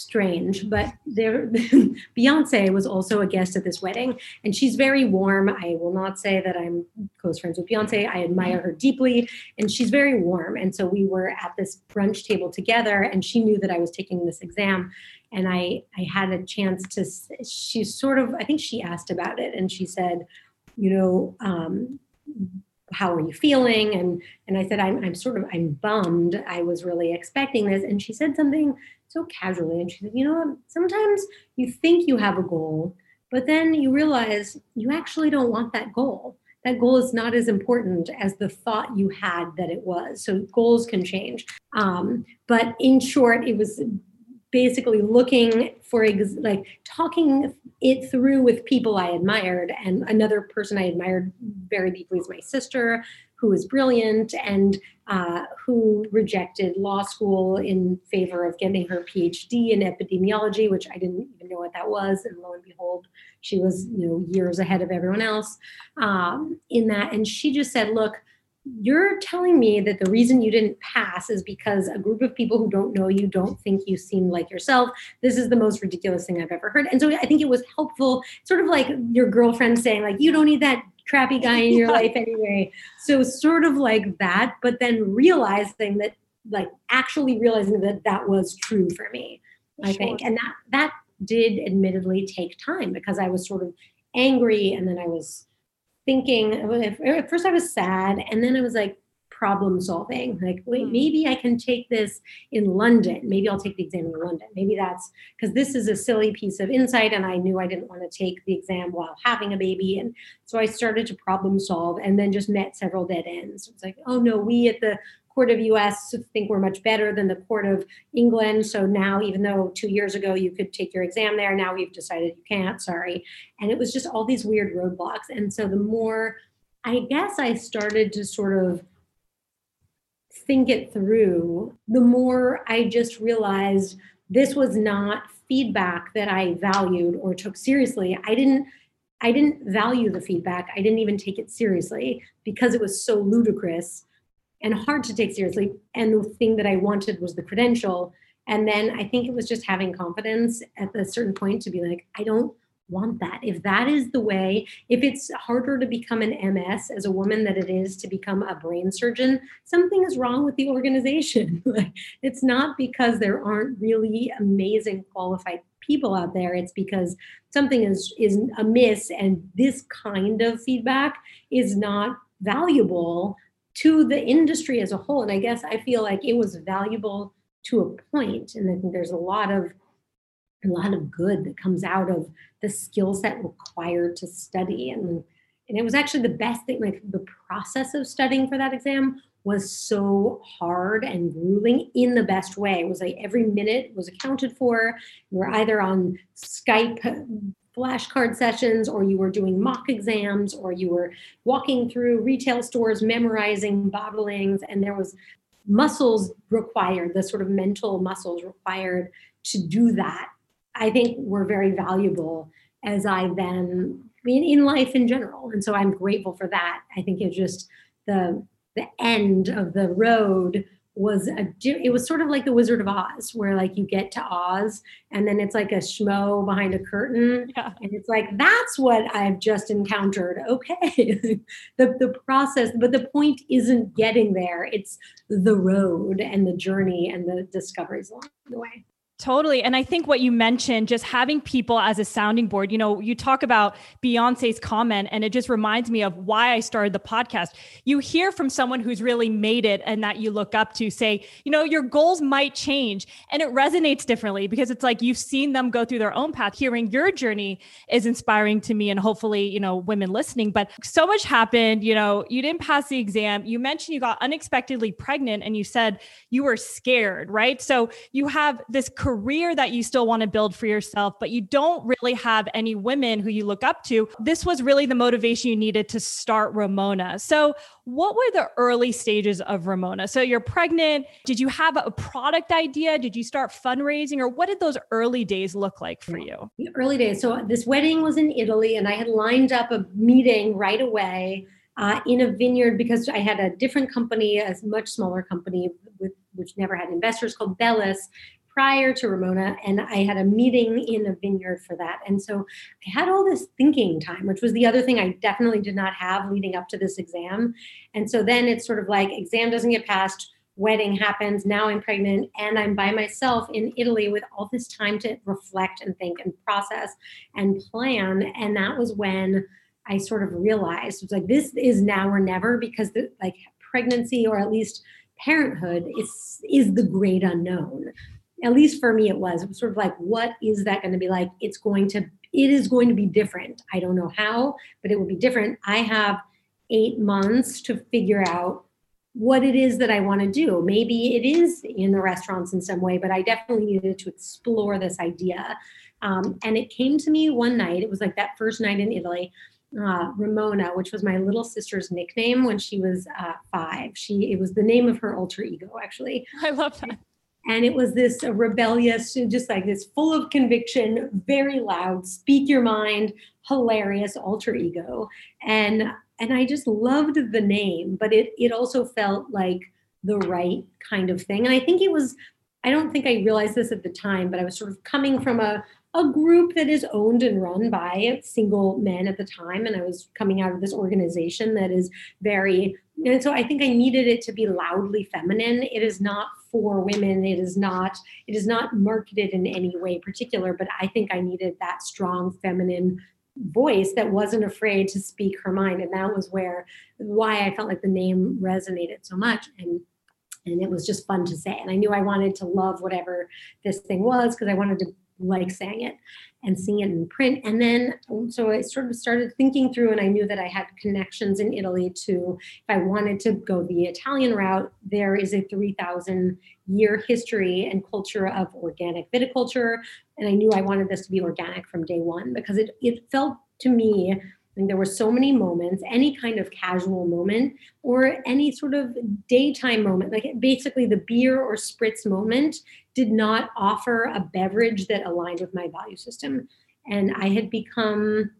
strange, but there Beyonce was also a guest at this wedding, and she's very warm. I will not say that I'm close friends with Beyonce. I admire her deeply, and she's very warm. And so we were at this brunch table together, and she knew that I was taking this exam, and I I had a chance to. She sort of I think she asked about it, and she said, you know. Um, how are you feeling and and i said I'm, I'm sort of i'm bummed i was really expecting this and she said something so casually. And she said, You know? Sometimes you think you have a goal, but then you realize you actually don't want that goal. That goal is not as important as the thought you had that it was. So goals can change. Um, but in short, it was basically looking for ex- like talking it through with people I admired. And another person I admired very deeply is my sister, who is brilliant and uh, who rejected law school in favor of getting her PhD in epidemiology, which I didn't even know what that was. And lo and behold, she was you know years ahead of everyone else um, in that. And she just said, "Look." You're telling me that the reason you didn't pass is because a group of people who don't know you don't think you seem like yourself. This is the most ridiculous thing I've ever heard. And so I think it was helpful, sort of like your girlfriend saying, like, you don't need that crappy guy in your life anyway. So sort of like that, but then realizing that, like actually realizing that that was true for me, I think, and that that did admittedly take time because I was sort of angry, and then I was thinking. At first, I was sad, and then I was like problem solving. Like, wait, Hmm. maybe I can take this in London. Maybe I'll take the exam in London. Maybe that's because this is a silly piece of insight, and I knew I didn't want to take the exam while having a baby. And so I started to problem solve and then just met several dead ends. It's like, oh no, we at the Court of US think we're much better than the Court of England. So now, even though two years ago you could take your exam there, now we've decided you can't, sorry. And it was just all these weird roadblocks. And so the more I guess I started to sort of think it through, the more I just realized this was not feedback that I valued or took seriously. I didn't I didn't value the feedback. I didn't even take it seriously because it was so ludicrous and hard to take seriously. And the thing that I wanted was the credential. And then I think it was just having confidence at a certain point to be like, I don't want that. If that is the way, if it's harder to become an MS as a woman than it is to become a brain surgeon, something is wrong with the organization. it's not because there aren't really amazing qualified people out there. It's because something is is amiss, and this kind of feedback is not valuable to the industry as a whole. And I guess I feel like it was valuable to a point, and I think there's a lot of a lot of good that comes out of the skill set required to study and and it was actually the best thing like the process of studying for that exam was so hard and grueling in the best way it was like every minute was accounted for you were either on skype flashcard sessions or you were doing mock exams or you were walking through retail stores memorizing bottlings and there was muscles required the sort of mental muscles required to do that I think were very valuable as I then I mean in life in general. And so I'm grateful for that. I think it's just the the end of the road was a it was sort of like the Wizard of Oz, where like you get to Oz and then it's like a schmo behind a curtain. Yeah. And it's like, that's what I've just encountered. Okay. the the process, but the point isn't getting there. It's the road and the journey and the discoveries along the way. Totally. And I think what you mentioned, just having people as a sounding board, you know, you talk about Beyonce's comment, and it just reminds me of why I started the podcast. You hear from someone who's really made it and that you look up to say, you know, your goals might change. And it resonates differently because it's like you've seen them go through their own path. Hearing your journey is inspiring to me and hopefully, you know, women listening. But so much happened. You know, you didn't pass the exam. You mentioned you got unexpectedly pregnant and you said you were scared, right? So you have this career that you still want to build for yourself, but you don't really have any women who you look up to. This was really the motivation you needed to start Ramona. So, what were the early stages of Ramona? So, you're pregnant. Did you have a product idea? Did you start fundraising, or what did those early days look like for you? The early days. So, this wedding was in Italy, and I had lined up a meeting right away. Uh, in a vineyard because I had a different company, a much smaller company with which never had investors called Bellus, prior to Ramona, and I had a meeting in a vineyard for that. And so I had all this thinking time, which was the other thing I definitely did not have leading up to this exam. And so then it's sort of like exam doesn't get passed, wedding happens, now I'm pregnant, and I'm by myself in Italy with all this time to reflect and think and process and plan. And that was when I sort of realized it was like this is now or never because the like pregnancy or at least parenthood is is the great unknown at least for me it was. It was sort of like what is that going to be like? It's going to it is going to be different. I don't know how but it will be different. I have eight months to figure out what it is that i want to do. Maybe it is in the restaurants in some way but i definitely needed to explore this idea. Um, and it came to me one night it was like that first night in italy uh, Ramona, which was my little sister's nickname when she was uh, five. She it was the name of her alter ego, actually. I love that and it was this rebellious just like this full of conviction very loud speak your mind hilarious alter ego. And and i just loved the name but it it also felt like the right kind of thing. And i think it was i don't think i realized this at the time but i was sort of coming from a a group that is owned and run by single men at the time and i was coming out of this organization that is very and so i think i needed it to be loudly feminine. It is not for women. It is not it is not marketed in any way particular but i think i needed that strong feminine voice that wasn't afraid to speak her mind and that was where why i felt like the name resonated so much and and it was just fun to say and i knew i wanted to love whatever this thing was because i wanted to like saying it and seeing it in print. And then, um, so I sort of started thinking through, and I knew that I had connections in Italy to, if I wanted to go the Italian route, there is a 3,000 year history and culture of organic viticulture. And I knew I wanted this to be organic from day one because it, it felt to me there were so many moments, any kind of casual moment or any sort of daytime moment, like basically the beer or spritz moment did not offer a beverage that aligned with my value system. And I had become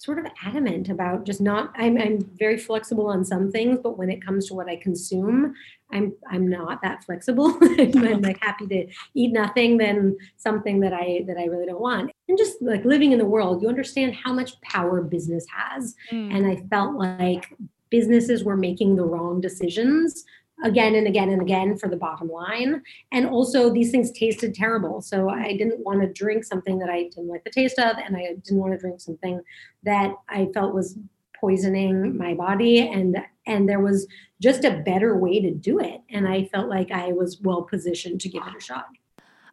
sort of adamant about just not I'm, I'm very flexible on some things but when it comes to what i consume i'm i'm not that flexible. I'm like happy to eat nothing than something that i that i really don't want. And just like living in the world you understand how much power business has. Mm. and i felt like businesses were making the wrong decisions again and again and again for the bottom line. And also, these things tasted terrible. So I didn't want to drink something that I didn't like the taste of, and I didn't want to drink something that I felt was poisoning my body and and there was just a better way to do it and i felt like i was well positioned to give it a shot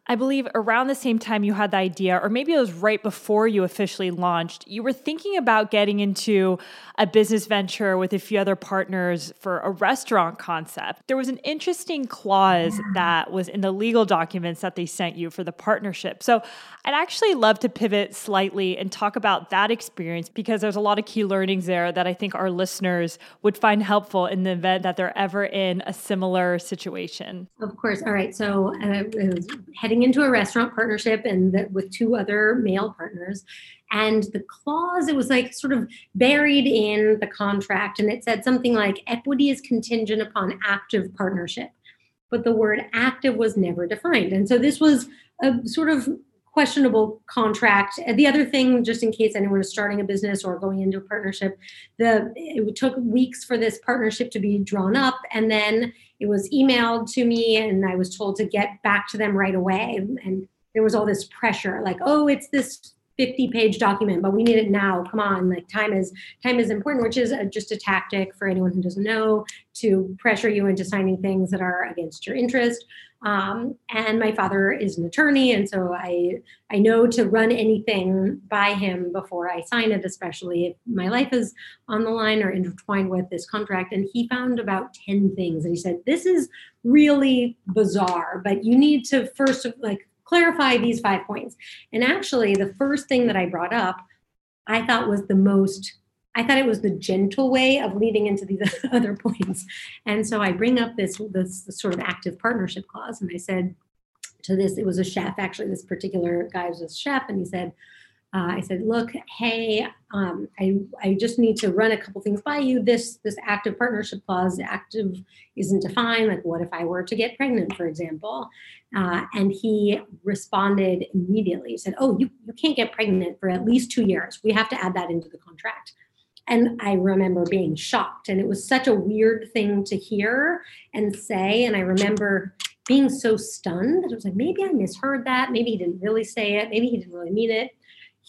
I believe around the same time you had the idea, or maybe it was right before you officially launched, you were thinking about getting into a business venture with a few other partners for a restaurant concept. There was an interesting clause that was in the legal documents that they sent you for the partnership. So I'd actually love to pivot slightly and talk about that experience because there's a lot of key learnings there that I think our listeners would find helpful in the event that they're ever in a similar situation. Of course. All right. So uh, heading getting into a restaurant partnership and the, with two other male partners. And the clause, it was like sort of buried in the contract, and it said something like equity is contingent upon active partnership. But the word active was never defined. And so this was a sort of questionable contract. The other thing, just in case anyone is starting a business or going into a partnership, the it took weeks for this partnership to be drawn up, and then it was emailed to me, and I was told to get back to them right away. And there was all this pressure, like, oh, it's this 50 page document but we need it now. Come on like time is time is important which is a, just a tactic for anyone who doesn't know to pressure you into signing things that are against your interest. Um, and my father is an attorney and so i i know to run anything by him before i sign it especially if my life is on the line or intertwined with this contract. And he found about 10 things and he said this is really bizarre but you need to first like clarify these five points. And actually, the first thing that I brought up, I thought was the most, I thought it was the gentle way of leading into these other points. And so I bring up this, this, sort of active partnership clause. And I said to this, it was a chef, actually, this particular guy was a chef, and he said, uh, I said, look, hey, um, I, I just need to run a couple things by you. This this active partnership clause, active isn't defined. Like, what if I were to get pregnant, for example? Uh, and he responded immediately. He said, oh, you, you can't get pregnant for at least two years. We have to add that into the contract. And I remember being shocked. And it was such a weird thing to hear and say. And I remember being so stunned that I was like, maybe I misheard that. Maybe he didn't really say it. Maybe he didn't really mean it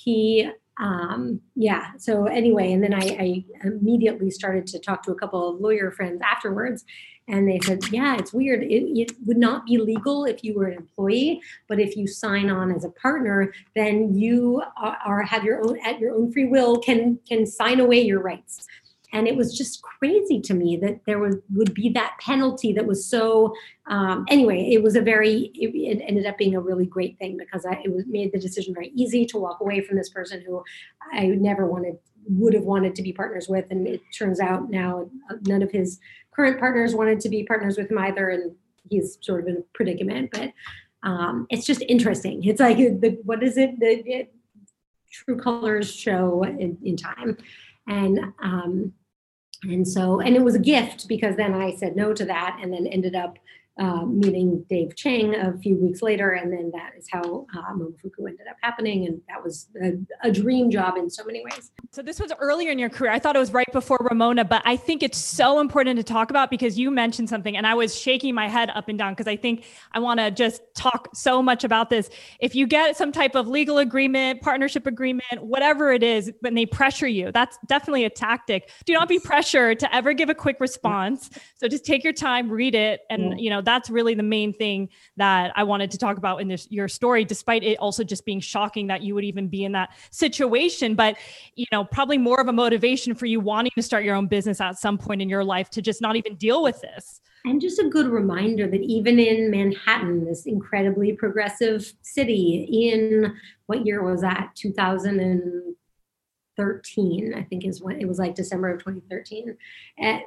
he um, yeah so anyway and then I, I, immediately started to talk to a couple of lawyer friends afterwards and they said yeah it's weird. It, it, would not be legal if you were an employee but if you sign on as a partner then you are, are have your own at your own free will can can sign away your rights and it was just crazy to me that there was would be that penalty that was so um, anyway it was a very it, it, ended up being a really great thing because I, it was made the decision very easy to walk away from this person who i never wanted would have wanted to be partners with. And it turns out now uh, none of his current partners wanted to be partners with him either. And he's sort of in a predicament. But um, it's just interesting. It's like the, what is it the true colors show in, in time. And um, and so and it was a gift because then i said no to that and then ended up uh, meeting Dave Chang a few weeks later, and then that is how uh, Momofuku ended up happening, and that was a, a, dream job in so many ways. So this was earlier in your career. I thought it was right before Ramona, but I think it's so important to talk about because you mentioned something, and I was shaking my head up and down because I think I want to just talk so much about this. If you get some type of legal agreement, partnership agreement, whatever it is, when they pressure you, that's definitely a tactic. Do not be pressured to ever give a quick response. So just take your time, read it, and you know that's really the main thing that I wanted to talk about in this your story, despite it also just being shocking that you would even be in that situation. But you know, probably more of a motivation for you wanting to start your own business at some point in your life to just not even deal with this. And just a good reminder that even in Manhattan, this incredibly progressive city, in what year was that? 2000 and 13 i think is when it was like december of 2013 and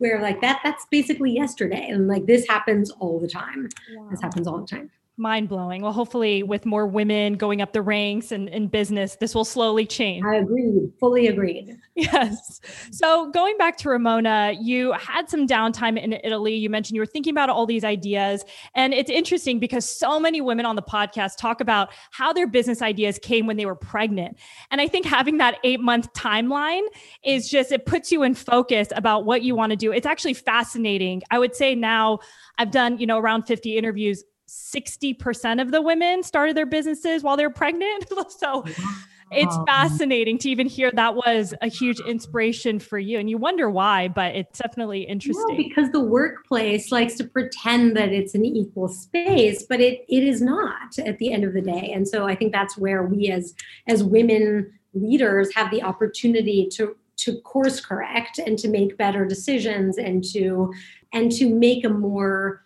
we're like that that's basically yesterday. And like this happens all the time. Wow. this happens all the time mind blowing. Well, hopefully, with more women going up the ranks and in business, this will slowly change. I agree, fully agreed. Yes. So, going back to Ramona, you had some downtime in Italy. You mentioned you were thinking about all these ideas. And it's interesting because so many women on the podcast talk about how their business ideas came when they were pregnant. And I think having that eight month timeline is just, it puts you in focus about what you want to do. It's actually fascinating. I would say now, I've done, you know, around 50 interviews 60% of the women started their businesses while they're pregnant. so oh, it's fascinating to even hear that was a huge inspiration for you. And you wonder why, but it's definitely interesting. because the workplace likes to pretend that it's an equal space, but it it is not at the end of the day. And so I think that's where we as as women leaders have the opportunity to to course correct and to make better decisions and to and to make a more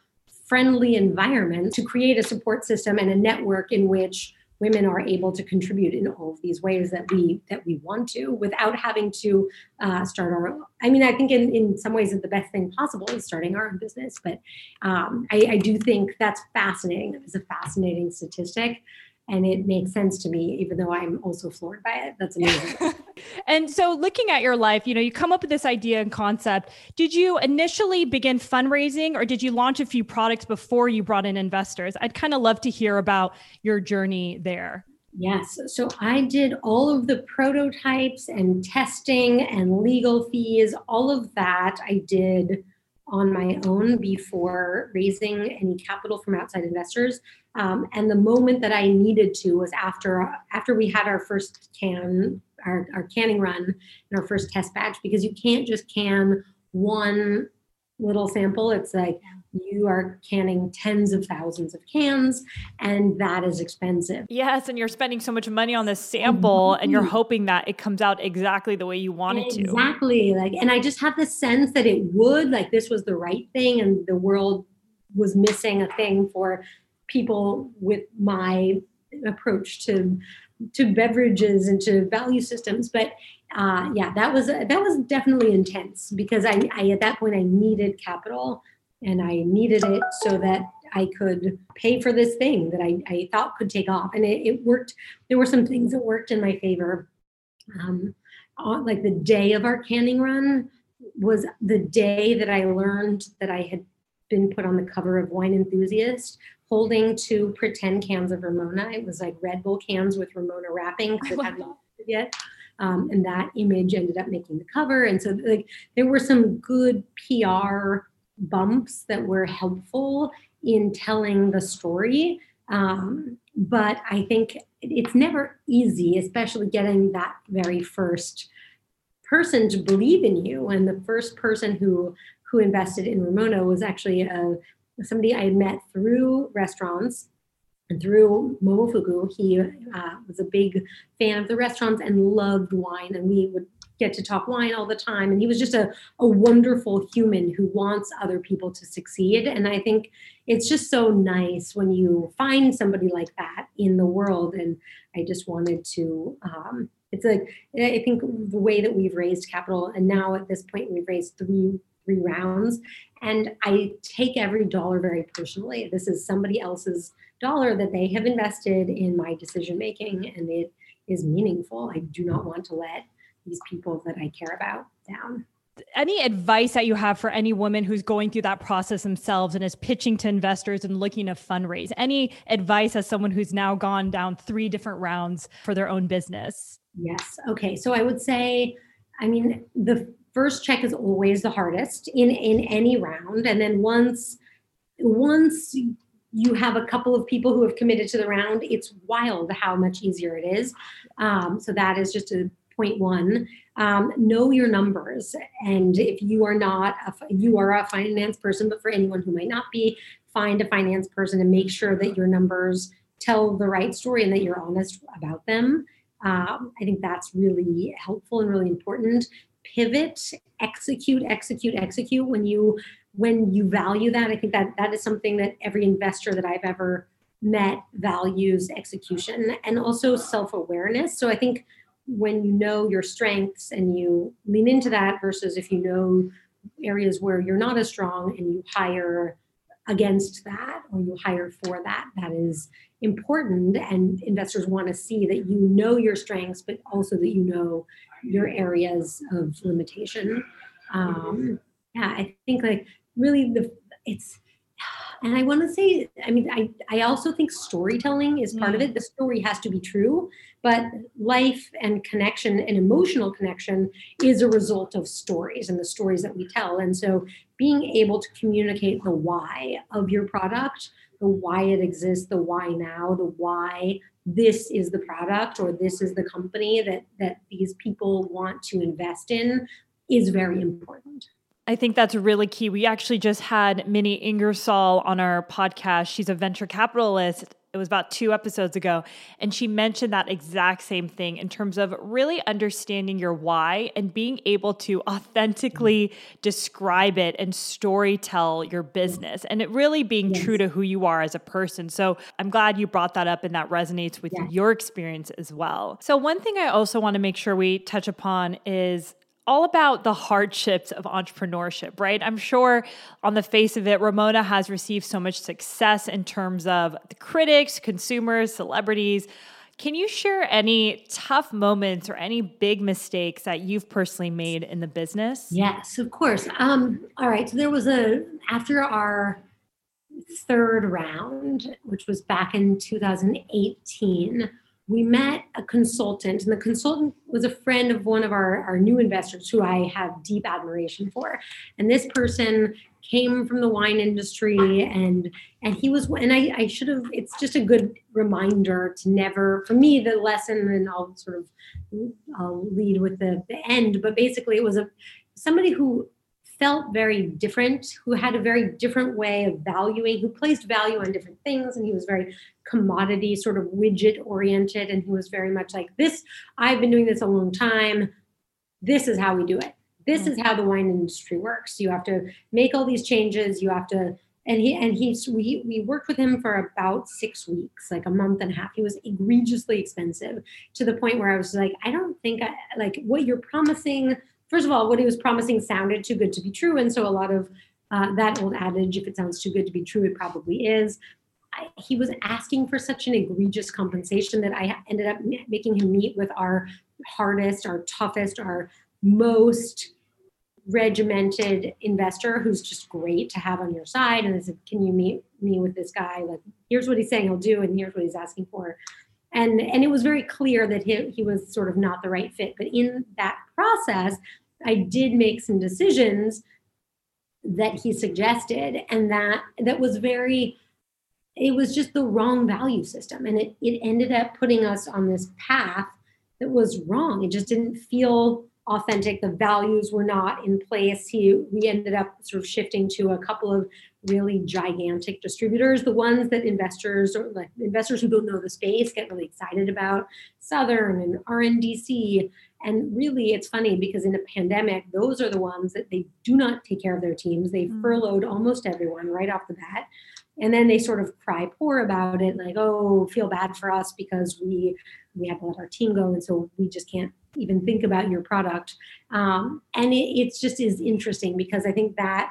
friendly environment to create a support system and a network in which women are able to contribute in all of these ways that we that we want to without having to uh, start our own. i mean i think in, in some ways the best thing possible is starting our own business but um, I, I do think that's fascinating it's a fascinating statistic and it makes sense to me even though i'm also floored by it. That's amazing. And so looking at your life you know you come up with this idea and concept. Did you initially begin fundraising or did you launch a few products before you brought in investors? I'd kind of love to hear about your journey there. Yes. So I did all of the prototypes and testing and legal fees, all of that I did on my own before raising any capital from outside investors. Um, and the moment that I needed to was after after we had our first can our, our canning run and our first test batch because you can't just can one little sample. It's like you are canning tens of thousands of cans and that is expensive. Yes, and you're spending so much money on this sample mm-hmm. and you're hoping that it comes out exactly the way you want it to. Exactly. Like and I just have the sense that it would like this was the right thing and the world was missing a thing for people with my approach to to beverages and to value systems but uh, yeah that was that was definitely intense because I, I at that point i needed capital and i needed it so that i could pay for this thing that i, I thought could take off. And it, it worked there were some things that worked in my favor. Um, on, like the day of our canning run was the day that i learned that i had been put on the cover of wine enthusiast holding two pretend cans of Ramona. It was like Red Bull cans with Ramona wrapping because it hadn't yet. Um, and that image ended up making the cover. And so like there were some good PR bumps that were helpful in telling the story. Um, but I think it's never easy, especially getting that very first person to believe in you. And the first person who who invested in Ramona was actually a somebody I met through restaurants and through Momofuku. He uh, was a big fan of the restaurants and loved wine, and we would get to talk wine all the time. And he was just a, a wonderful human who wants other people to succeed. And I think it's just so nice when you find somebody like that in the world. And I just wanted to. Um, it's like I think the way that we've raised capital, and now at this point we've raised three three rounds. And I take every dollar very personally. This is somebody else's dollar that they have invested in my decision making, mm-hmm. and it is meaningful. I do not want to let these people that I care about down any advice that you have for any woman who's going through that process themselves and is pitching to investors and looking to fundraise? Any advice as someone who's now gone down three different rounds for their own business? Yes. Okay. So I would say, I mean, the first check is always the hardest in in any round, and then once once you have a couple of people who have committed to the round, it's wild how much easier it is. Um, so that is just a point one. Um, know your numbers, and if you are not, a, you are a finance person, but for anyone who might not be, find a finance person and make sure that your numbers tell the right story and that you're honest about them. Um, I think that's really helpful and really important. Pivot, execute, execute, execute. When you when you value that, I think that that is something that every investor that I've ever met values execution and also self awareness. So I think when you know your strengths and you lean into that versus if you know areas where you're not as strong and you hire against that or you hire for that that is important and investors want to see that you know your strengths but also that you know your areas of limitation. Um, yeah i think like really the it's and i want to say i mean i i also think storytelling is part mm. of it. The story has to be true but life and connection and emotional connection is a result of stories and the stories that we tell. And so being able to communicate the why of your product the why it exists, the why now, the why this is the product or this is the company that that these people want to invest in is very important. I think that's really key. We actually just had Minnie Ingersoll on our podcast. She's a venture capitalist it was about two episodes ago and she mentioned that exact same thing in terms of really understanding your why and being able to authentically describe it and story tell your business and it really being yes. true to who you are as a person. So i'm glad you brought that up and that resonates with your experience as well. So one thing i also want to make sure we touch upon is all about the hardships of entrepreneurship, right? I'm sure on the face of it, Ramona has received so much success in terms of the critics, consumers, celebrities. Can you share any tough moments or any big mistakes that you've personally made in the business? Yes, of course. Um, all right. So there was a, after our third round, which was back in 2018, we met a consultant, and the consultant was a friend of one of our, our new investors who I have deep admiration for. And this person came from the wine industry and and he was and I, I should have it's just a good reminder to never for me the lesson and I'll sort of I'll lead with the, the end but basically it was a somebody who felt very different, who had a very different way of valuing, who placed value on different things. And he was very commodity, sort of widget oriented. And he was very much like, this, I've been doing this a long time. This is how we do it. This is mm-hmm. how the wine industry works. You have to make all these changes. You have to, and he and he we we worked with him for about six weeks, like a month and a half. He was egregiously expensive to the point where I was like, I don't think I like what you're promising first of all, what he was promising sounded too good to be true. And so a lot of uh, that old adage, if it sounds too good to be true, it probably is. I, he was asking for such an egregious compensation that I ended up making him meet with our hardest, our toughest, our most regimented investor who's just great to have on your side. And I said, Can you meet me with this guy? Like, here's what he's saying he'll do, and here's what he's asking for. And, and it was very clear that he, he was sort of not the right fit. But in that process, I did make some decisions that he suggested and that that was very it was just the wrong value system. And it, it ended up putting us on this path that was wrong. It just didn't feel authentic. The values were not in place. He we ended up sort of shifting to a couple of really gigantic distributors the ones that investors or like investors who don't know the space get really excited about southern and rndc and really, it's funny because in a pandemic, those are the ones that they do not take care of their teams. They mm. furloughed almost everyone right off the bat. And then they sort of cry poor about it, like, oh, feel bad for us because we we have to let our team go, and so we just can't even think about your product. Um, and it it's just is interesting because I think that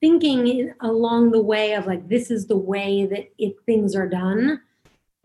thinking along the way of like this is the way that it, things are done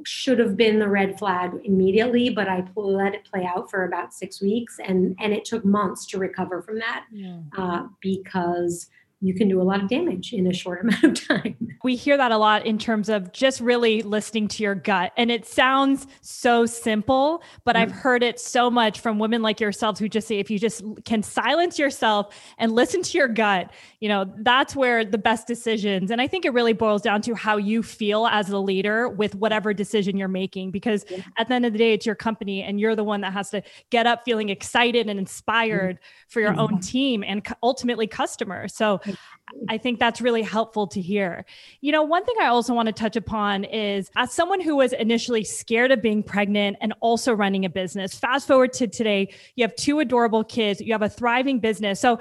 should have been the red flag immediately, but I let it play out for about six weeks, and and it took months to recover from that yeah. uh, because you can do a lot of damage in a short amount of time. We hear that a lot in terms of just really listening to your gut. And it sounds so simple, but mm-hmm. I've heard it so much from women like yourselves who just say if you just can silence yourself and listen to your gut, you know, that's where the best decisions. And I think it really boils down to how you feel as a leader with whatever decision you're making because yeah. at the end of the day it's your company and you're the one that has to get up feeling excited and inspired mm-hmm. for your mm-hmm. own team and ultimately customers. So I think that's really helpful to hear. You know, one thing I also want to touch upon is as someone who was initially scared of being pregnant and also running a business, fast forward to today, you have two adorable kids, you have a thriving business. So,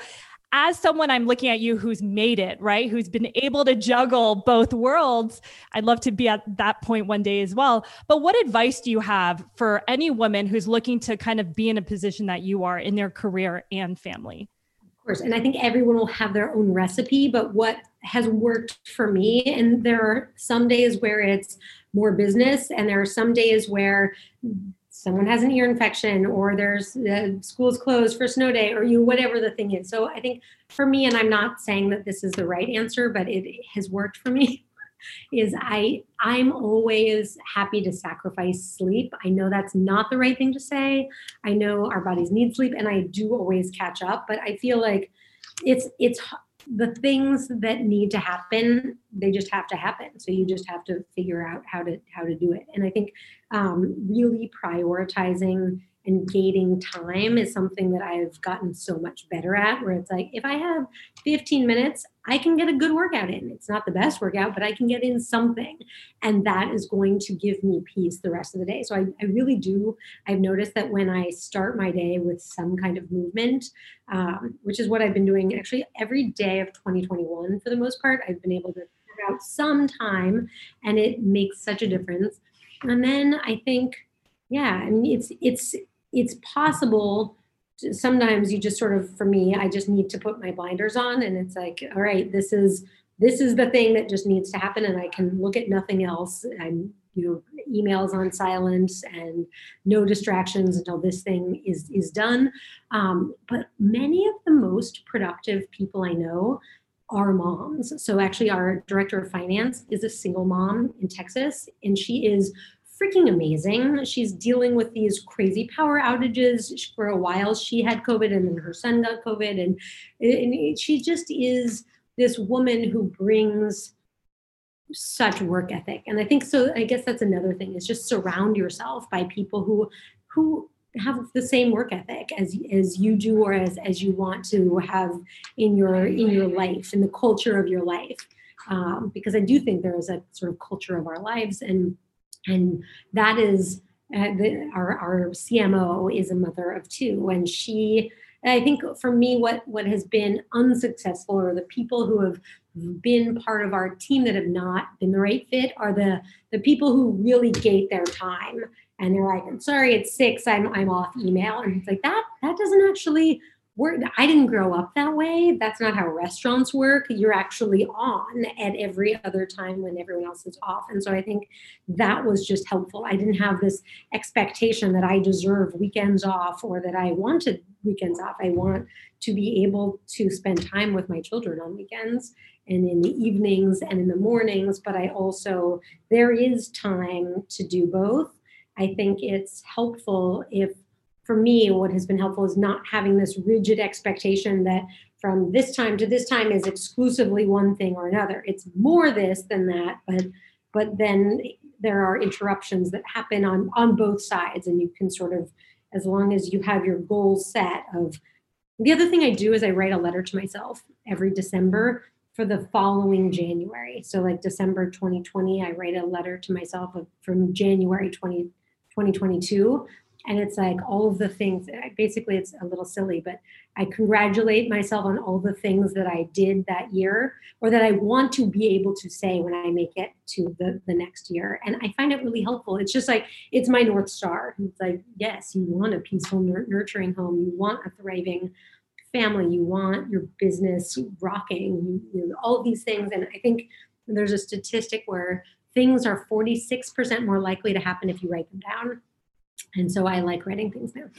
as someone I'm looking at you who's made it, right? Who's been able to juggle both worlds. I'd love to be at that point one day as well. But what advice do you have for any woman who's looking to kind of be in a position that you are in their career and family? Course. And I think everyone will have their own recipe, but what has worked for me, and there are some days where it's more business, and there are some days where someone has an ear infection or there's uh, the school's closed for snow day or you whatever the thing is so i think for me and i'm not saying that this is the right answer but it has worked for me is I I'm always happy to sacrifice sleep. I know that's not the right thing to say. I know our bodies need sleep and I do always catch up, but I feel like it's it's the things that need to happen they just have to happen so you just have to figure out how to how to do it and i think um, really prioritizing and gating time is something that I've gotten so much better at where it's like if I have 15 minutes, I can get a good workout in. It's not the best workout, but I can get in something. And that is going to give me peace the rest of the day. So I, I really do. I've noticed that when I start my day with some kind of movement, um, which is what I've been doing actually every day of 2021 for the most part, I've been able to figure out some time and it makes such a difference. And then I think, yeah, I mean, it's, it's, it's possible to, sometimes you just sort of for me i just need to put my blinders on and it's like all right this is this is the thing that just needs to happen and i can look at nothing else. I'm you know emails on silence and no distractions until this thing is is done. Um, but many of the most productive people i know are moms. So actually our director of finance is a single mom in texas and she is freaking amazing. She's dealing with these crazy power outages. For a while, she had COVID, and then her son got COVID, and, and she just is this woman who brings such work ethic. And I think so. I guess that's another thing is just surround yourself by people who who have the same work ethic as as you do or as as you want to have in your in your life in the culture of your life um, because i do think there is a sort of culture of our lives and and that is uh, the, our, our CMO is a mother of two, and she. I think for me, what what has been unsuccessful, or the people who have been part of our team that have not been the right fit, are the the people who really gate their time and they're like, "I'm sorry, it's six. I'm I'm off email," and it's like that that doesn't actually we're, I didn't grow up that way. That's not how restaurants work. You're actually on at every other time when everyone else is off. And so I think that was just helpful. I didn't have this expectation that I deserve weekends off or that I wanted weekends off. I want to be able to spend time with my children on weekends and in the evenings and in the mornings. But I also, there is time to do both. I think it's helpful if for me, what has been helpful is not having this rigid expectation that from this time to this time is exclusively one thing or another. It's more this than that, but but then there are interruptions that happen on on both sides, and you can sort of, as long as you have your goals set of. The other thing I do is I write a letter to myself every December for the following January. So like December 2020, I write a letter to myself from January 20, 2022 and it's like all of the things basically it's a little silly but i congratulate myself on all the things that i did that year or that i want to be able to say when i make it to the, the next year. And i find it really helpful. It's just like it's my north star. It's like yes you want a peaceful nurturing home. You want a thriving family. You want your business rocking. You, you know, all of these things. And i think there's a statistic where things are 46% more likely to happen if you write them down. And so I like writing things down.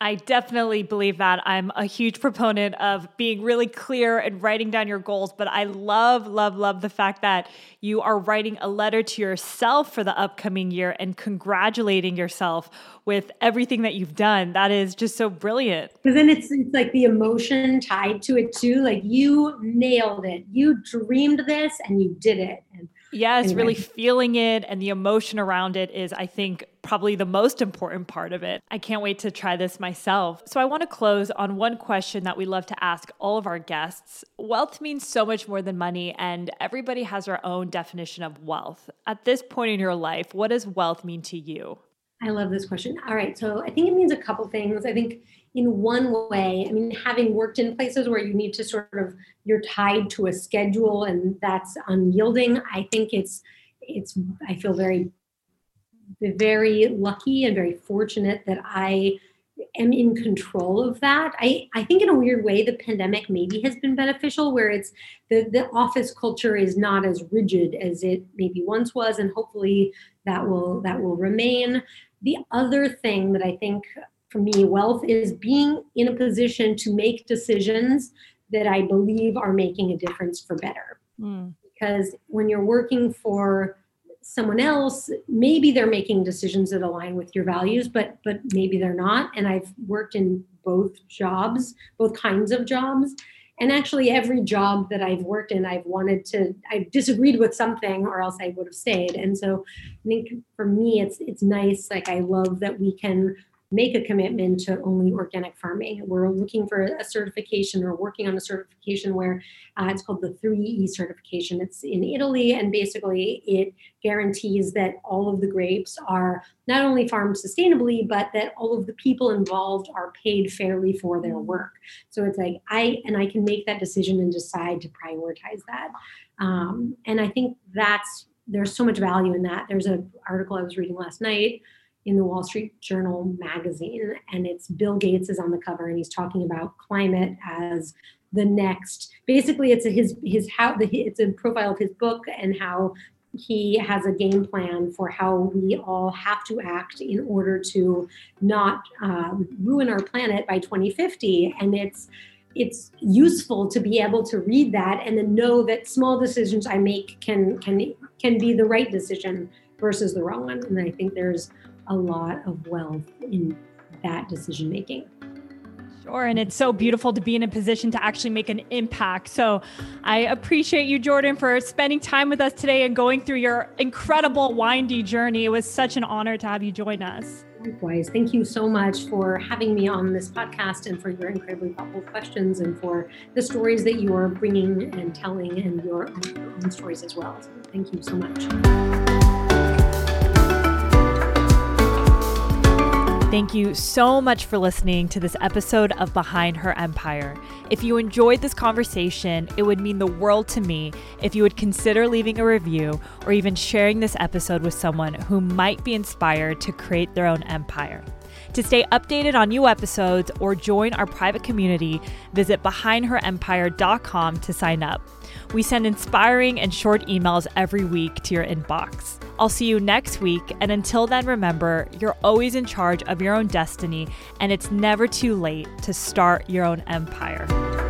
I definitely believe that. I'm a huge proponent of being really clear and writing down your goals, but I love, love, love the fact that you are writing a letter to yourself for the upcoming year and congratulating yourself with everything that you've done. That is just so brilliant. Because then it's, it's like the emotion tied to it too. Like you nailed it. You dreamed this and you did it. And Yes, anyway. really feeling it and the emotion around it is, I think, probably the most important part of it. I can't wait to try this myself. So, I want to close on one question that we love to ask all of our guests. Wealth means so much more than money, and everybody has their own definition of wealth. At this point in your life, what does wealth mean to you? I love this question. All right. So, I think it means a couple things. I think in one way i mean having worked in places where you need to sort of you're tied to a schedule and that's unyielding i think it's it's i feel very very lucky and very fortunate that i am in control of that i i think in a weird way the pandemic maybe has been beneficial where it's the the office culture is not as rigid as it maybe once was and hopefully that will that will remain the other thing that i think for me, wealth is being in a position to make decisions that I believe are making a difference for better. Mm. Because when you're working for someone else, maybe they're making decisions that align with your values, but but maybe they're not. And I've worked in both jobs, both kinds of jobs. And actually every job that I've worked in, I've wanted to, I've disagreed with something or else I would have stayed. And so I think for me it's it's nice. Like I love that we can make a commitment to only organic farming. We're looking for a certification or working on a certification where uh, it's called the 3E certification. It's in Italy, and basically it guarantees that all of the grapes are not only farmed sustainably, but that all of the people involved are paid fairly for their work. So it's like I and I can make that decision and decide to prioritize that. Um, and I think that's there's so much value in that. There's an article I was reading last night in the Wall Street Journal magazine, and it's Bill Gates is on the cover, and he's talking about climate as the next. Basically, it's a, his his how the it's a profile of his book and how he has a game plan for how we all have to act in order to not um, ruin our planet by 2050, and it's it's useful to be able to read that and then know that small decisions I make can can can be the right decision versus the wrong one. And I think there's a lot of wealth in that decision making. Sure. And it's so beautiful to be in a position to actually make an impact. So I appreciate you, Jordan, for spending time with us today and going through your incredible windy journey. It was such an honor to have you join us. Likewise. Thank you so much for having me on this podcast and for your incredibly thoughtful questions and for the stories that you are bringing and telling and your own stories as well. So thank you so much. Thank you so much for listening to this episode of Behind Her Empire. If you enjoyed this conversation, it would mean the world to me if you would consider leaving a review or even sharing this episode with someone who might be inspired to create their own empire. To stay updated on new episodes or join our private community, visit behindherempire.com to sign up. We send inspiring and short emails every week to your inbox. I'll see you next week, and until then, remember you're always in charge of your own destiny, and it's never too late to start your own empire.